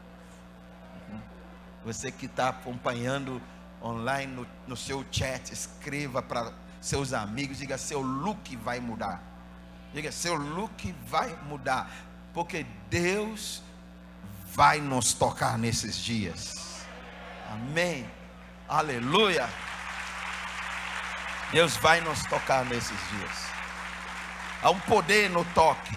[SPEAKER 1] [LAUGHS] Você que está acompanhando online no, no seu chat, escreva para seus amigos, diga: seu look vai mudar. Diga: seu look vai mudar. Porque Deus vai nos tocar nesses dias. Amém. Aleluia. Deus vai nos tocar nesses dias. Há um poder no toque.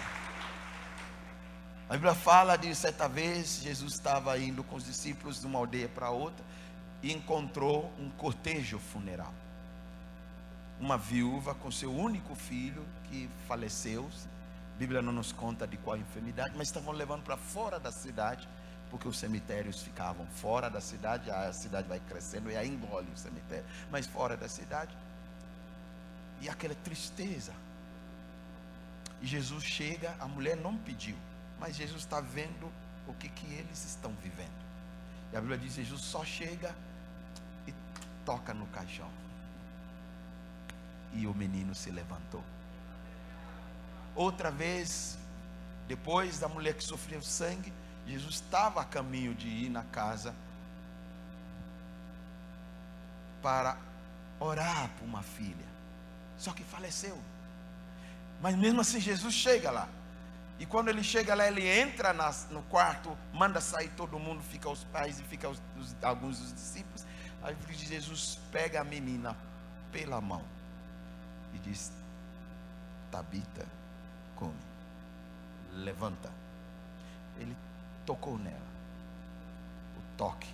[SPEAKER 1] A Bíblia fala de certa vez, Jesus estava indo com os discípulos de uma aldeia para outra e encontrou um cortejo funeral uma viúva com seu único filho que faleceu. A Bíblia não nos conta de qual enfermidade, mas estavam levando para fora da cidade, porque os cemitérios ficavam fora da cidade, a cidade vai crescendo e aí engole o cemitério, mas fora da cidade. E aquela tristeza. E Jesus chega, a mulher não pediu, mas Jesus está vendo o que, que eles estão vivendo. E a Bíblia diz: Jesus só chega e toca no caixão e o menino se levantou. Outra vez, depois da mulher que sofreu sangue, Jesus estava a caminho de ir na casa para orar por uma filha. Só que faleceu. Mas mesmo assim, Jesus chega lá. E quando ele chega lá, ele entra nas, no quarto, manda sair todo mundo, fica os pais e fica os, os, alguns dos discípulos. Aí Jesus pega a menina pela mão e diz: Tabita, come, levanta. Ele tocou nela, o toque.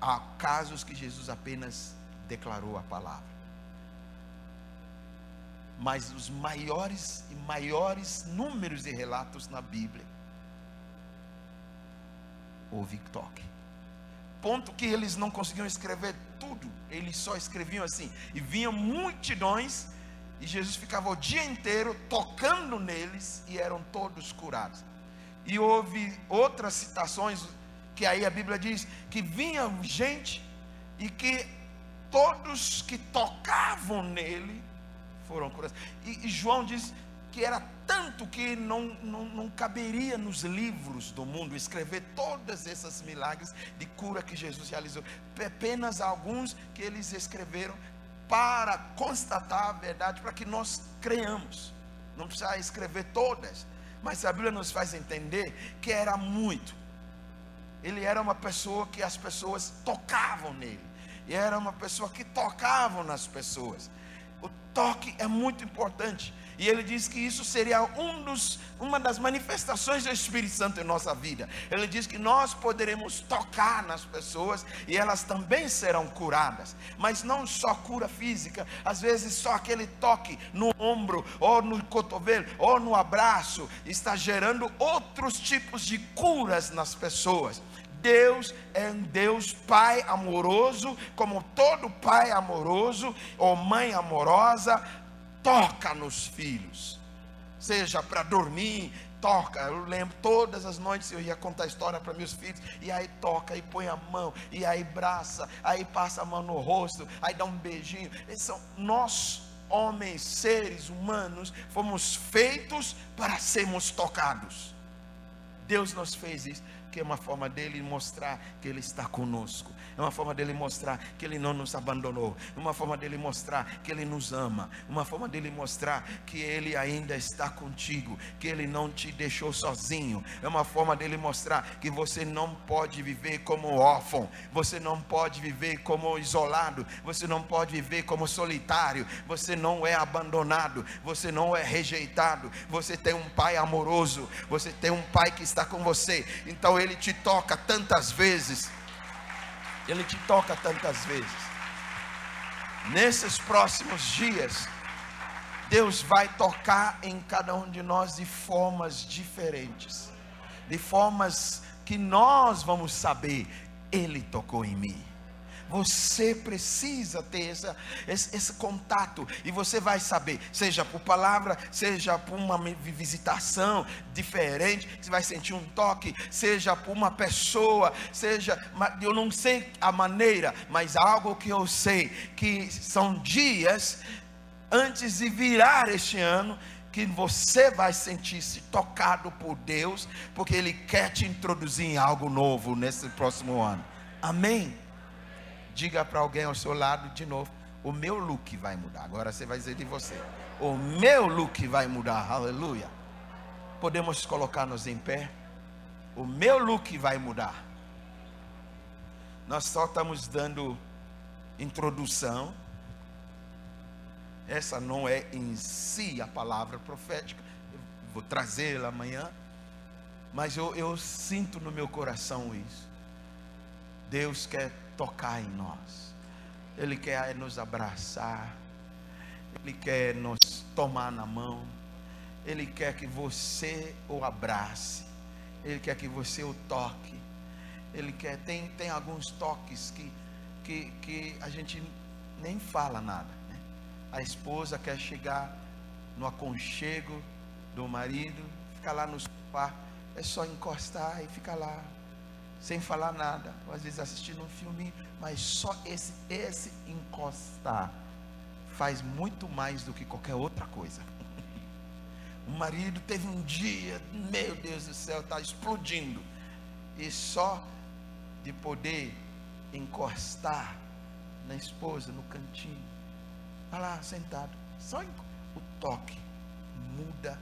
[SPEAKER 1] Há casos que Jesus apenas declarou a palavra. Mas os maiores e maiores números de relatos na Bíblia houve toque. Ponto que eles não conseguiam escrever tudo, eles só escreviam assim. E vinham multidões, e Jesus ficava o dia inteiro tocando neles, e eram todos curados. E houve outras citações que aí a Bíblia diz que vinha gente e que todos que tocavam nele foram curados. E, e João diz que era tanto que não, não, não caberia nos livros do mundo escrever todos esses milagres de cura que Jesus realizou. Apenas alguns que eles escreveram para constatar a verdade, para que nós creiamos. Não precisa escrever todas, mas a Bíblia nos faz entender que era muito. Ele era uma pessoa que as pessoas tocavam nele. E era uma pessoa que tocava nas pessoas. O toque é muito importante. E ele diz que isso seria um dos, uma das manifestações do Espírito Santo em nossa vida. Ele diz que nós poderemos tocar nas pessoas e elas também serão curadas. Mas não só cura física, às vezes só aquele toque no ombro, ou no cotovelo, ou no abraço, está gerando outros tipos de curas nas pessoas. Deus é um Deus Pai amoroso, como todo pai amoroso ou mãe amorosa, toca nos filhos, seja para dormir, toca. Eu lembro todas as noites eu ia contar história para meus filhos, e aí toca, e põe a mão, e aí braça, aí passa a mão no rosto, aí dá um beijinho. Esses são nós, homens, seres humanos, fomos feitos para sermos tocados. Deus nos fez isso que é uma forma dele mostrar que ele está conosco, uma forma dele mostrar que ele não nos abandonou, é uma forma dele mostrar que ele nos ama, uma forma dele mostrar que ele ainda está contigo, que ele não te deixou sozinho, é uma forma dele mostrar que você não pode viver como órfão, você não pode viver como isolado, você não pode viver como solitário, você não é abandonado, você não é rejeitado, você tem um pai amoroso, você tem um pai que está com você, então ele te toca tantas vezes. Ele te toca tantas vezes. Nesses próximos dias, Deus vai tocar em cada um de nós de formas diferentes, de formas que nós vamos saber, Ele tocou em mim. Você precisa ter essa, esse, esse, contato e você vai saber, seja por palavra, seja por uma visitação diferente, você vai sentir um toque, seja por uma pessoa, seja, eu não sei a maneira, mas algo que eu sei que são dias antes de virar este ano que você vai sentir-se tocado por Deus, porque Ele quer te introduzir em algo novo nesse próximo ano. Amém? Diga para alguém ao seu lado de novo: o meu look vai mudar. Agora você vai dizer de você: o meu look vai mudar. Aleluia. Podemos colocar-nos em pé. O meu look vai mudar. Nós só estamos dando introdução. Essa não é em si a palavra profética. Eu vou trazê-la amanhã. Mas eu, eu sinto no meu coração isso. Deus quer tocar em nós. Ele quer nos abraçar. Ele quer nos tomar na mão. Ele quer que você o abrace. Ele quer que você o toque. Ele quer tem tem alguns toques que que, que a gente nem fala nada. Né? A esposa quer chegar no aconchego do marido, ficar lá no sofá, é só encostar e ficar lá sem falar nada, ou às vezes assistindo um filme, mas só esse, esse encostar faz muito mais do que qualquer outra coisa. [LAUGHS] O marido teve um dia, meu Deus do céu, está explodindo, e só de poder encostar na esposa, no cantinho, está lá sentado, só o toque muda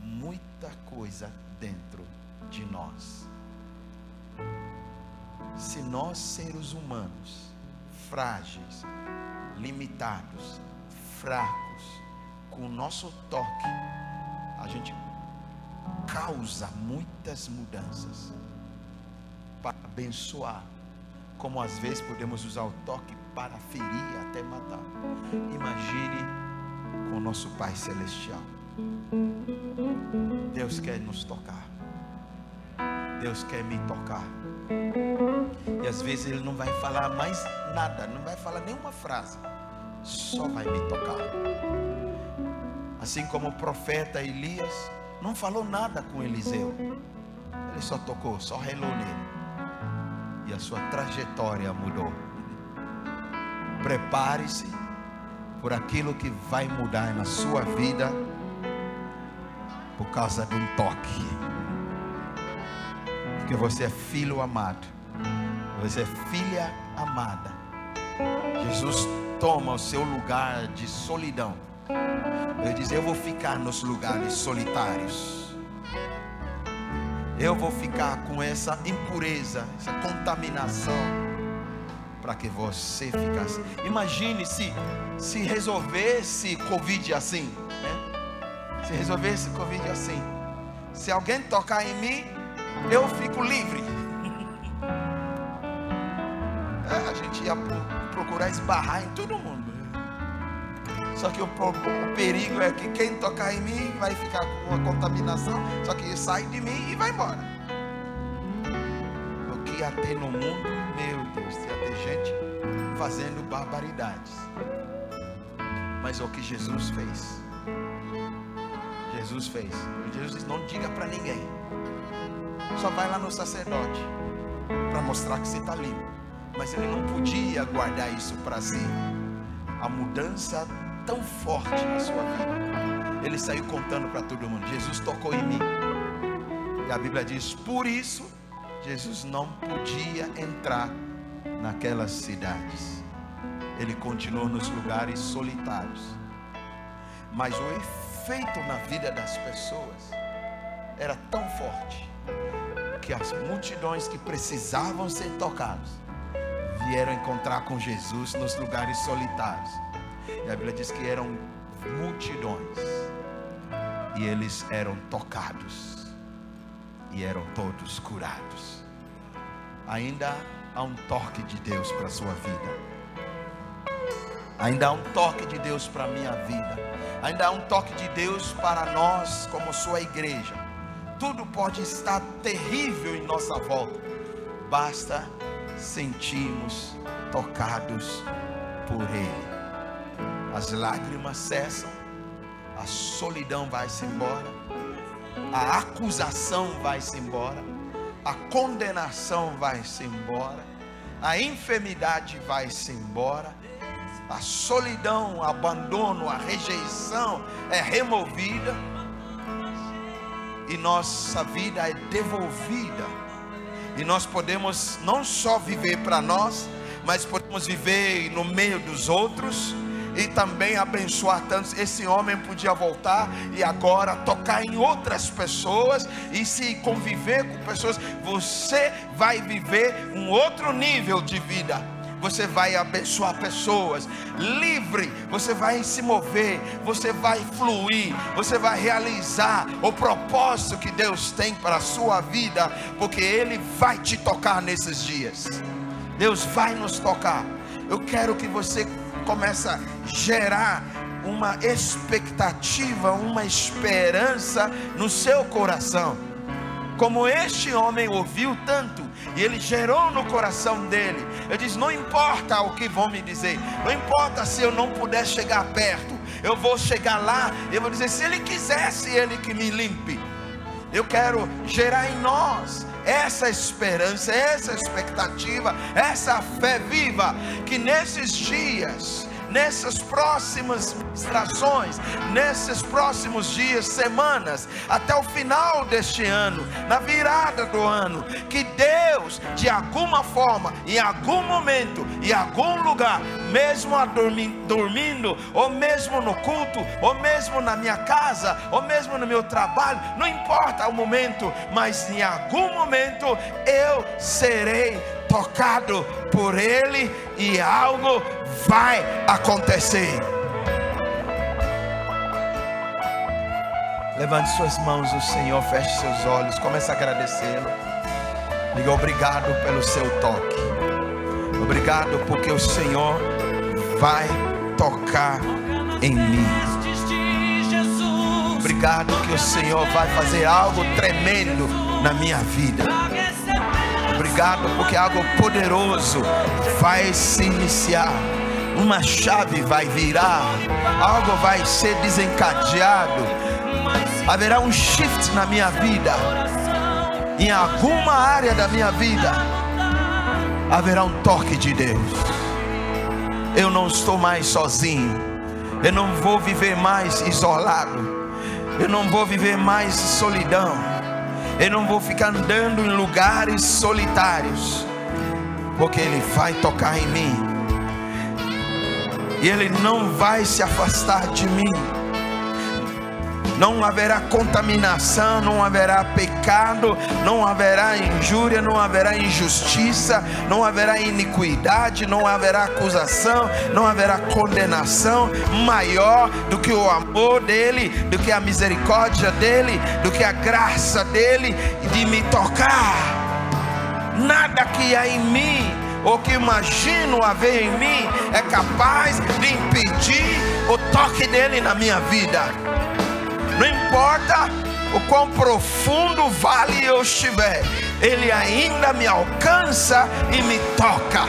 [SPEAKER 1] muita coisa dentro de nós se nós, seres humanos, frágeis, limitados, fracos, com o nosso toque, a gente causa muitas mudanças para abençoar, como às vezes podemos usar o toque para ferir até matar. Imagine com o nosso Pai Celestial. Deus quer nos tocar. Deus quer me tocar. E às vezes Ele não vai falar mais nada, não vai falar nenhuma frase, só vai me tocar. Assim como o profeta Elias não falou nada com Eliseu, ele só tocou, só relou nele. e a sua trajetória mudou. Prepare-se por aquilo que vai mudar na sua vida por causa de um toque. Porque você é filho amado, você é filha amada. Jesus toma o seu lugar de solidão. Ele diz: Eu vou ficar nos lugares solitários. Eu vou ficar com essa impureza, essa contaminação, para que você ficasse. Imagine se, se resolvesse Covid assim, né? Se resolvesse Covid assim. Se alguém tocar em mim, eu fico livre. É, a gente ia procurar esbarrar em todo mundo. Só que o, o, perigo é que quem tocar em mim vai ficar com uma contaminação. Só que sai de mim e vai embora. O que ia ter no mundo, meu Deus, ia ter gente fazendo barbaridades. Mas é o que Jesus fez. Jesus fez. Jesus disse: Não diga para ninguém. Só vai lá no sacerdote para mostrar que você está limpo. Mas ele não podia guardar isso para si. A mudança tão forte na sua vida. Ele saiu contando para todo mundo: Jesus tocou em mim. E a Bíblia diz: por isso, Jesus não podia entrar naquelas cidades. Ele continuou nos lugares solitários. Mas o efeito na vida das pessoas era tão forte que as multidões que precisavam ser tocadas vieram encontrar com Jesus nos lugares solitários. E a Bíblia diz que eram multidões. E eles eram tocados. E eram todos curados. Ainda há um toque de Deus para a sua vida. Ainda há um toque de Deus para a minha vida. Ainda há um toque de Deus para nós, como sua igreja. Tudo pode estar terrível em nossa volta. Basta sentirmos tocados por Ele as lágrimas cessam, a solidão vai-se embora, a acusação vai-se embora, a condenação vai-se embora, a enfermidade vai-se embora, a solidão, o abandono, a rejeição é removida e nossa vida é devolvida. E nós podemos não só viver para nós, mas podemos viver no meio dos outros e também abençoar tantos. Esse homem podia voltar e agora tocar em outras pessoas e se conviver com pessoas, você vai viver um outro nível de vida você vai abençoar pessoas, livre, você vai se mover, você vai fluir, você vai realizar o propósito que Deus tem para a sua vida, porque Ele vai te tocar nesses dias. Deus vai nos tocar. Eu quero que você começa a gerar uma expectativa, uma esperança no seu coração. Como este homem ouviu tanto, e ele gerou no coração dele. Eu disse: Não importa o que vão me dizer, não importa se eu não puder chegar perto, eu vou chegar lá, eu vou dizer: Se ele quisesse, ele que me limpe. Eu quero gerar em nós essa esperança, essa expectativa, essa fé viva, que nesses dias nessas próximas estações, nesses próximos dias, semanas, até o final deste ano, na virada do ano, que Deus, de alguma forma, em algum momento, em algum lugar, mesmo dormindo, ou mesmo no culto, ou mesmo na minha casa, ou mesmo no meu trabalho, não importa o momento, mas em algum momento eu serei tocado por Ele e algo vai acontecer. Levante suas mãos, o Senhor, feche seus olhos, comece a agradecê-lo. Diga obrigado pelo seu toque. Obrigado porque o Senhor vai tocar em mim. Obrigado que o Senhor vai fazer algo tremendo na minha vida. Obrigado porque algo poderoso vai se iniciar. Uma chave vai virar, algo vai ser desencadeado. Haverá um shift na minha vida, em alguma área da minha vida. haverá um toque de Deus. Eu não estou mais sozinho. Eu não vou viver mais isolado. Eu não vou viver mais solidão. Eu não vou ficar andando em lugares solitários. Porque Ele vai tocar em mim. E Ele não vai se afastar de mim não haverá contaminação, não haverá pecado, não haverá injúria, não haverá injustiça, não haverá iniquidade, não haverá acusação, não haverá condenação maior do que o amor dele, do que a misericórdia dele, do que a graça dele de me tocar. Nada que há em mim ou que imagino haver em mim é capaz de impedir o toque dele na minha vida. Não importa o quão profundo vale eu estiver, Ele ainda me alcança e me toca.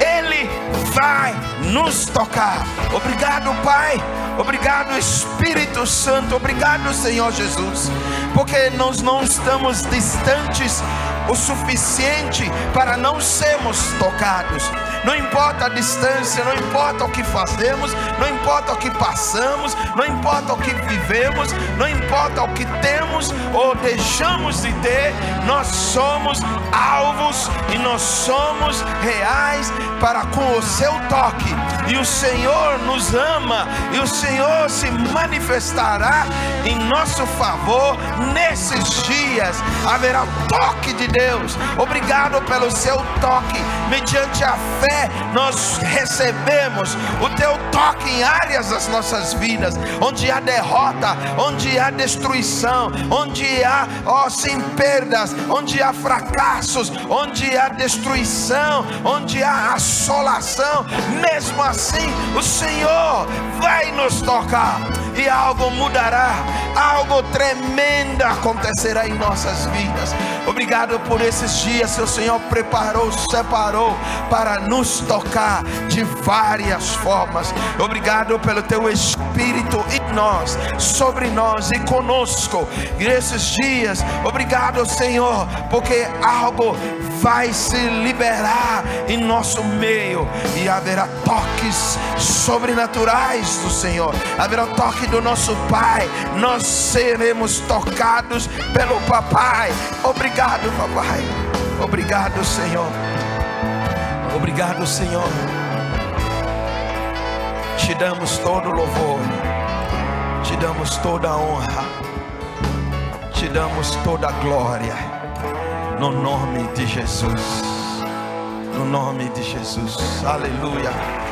[SPEAKER 1] Ele vai nos tocar. Obrigado, Pai. Obrigado, Espírito Santo. Obrigado, Senhor Jesus. Porque nós não estamos distantes o suficiente para não sermos tocados. Não importa a distância, não importa o que fazemos, não importa o que passamos, não importa o que vivemos, não importa o que temos ou deixamos de ter, nós somos alvos e nós somos reais para com o seu toque. E o Senhor nos ama e o Senhor se manifestará em nosso favor nesses dias. Haverá toque de Deus. Obrigado pelo seu toque. Mediante a fé, nós recebemos o teu toque em áreas das nossas vidas, onde há derrota, onde há destruição, onde há, ó, sem perdas, onde há fracassos, onde há destruição, onde há assolação. Mesmo assim, o Senhor vai nos tocar e algo mudará, algo tremendo acontecerá em nossas vidas. Obrigado por esses dias o Senhor preparou, separou para nos tocar de várias formas. Obrigado pelo teu Espírito em nós, sobre nós e conosco. E esses dias, obrigado, Senhor, porque algo vai se liberar em nosso meio e haverá toques sobrenaturais do Senhor. Haverá toque do nosso Pai. Nós seremos tocados pelo Papai. Obrigado, Papai. Obrigado, Senhor. Obrigado, Senhor. Te damos todo louvor. Te damos toda honra. Te damos toda glória. No nome de Jesus. No nome de Jesus. Aleluia.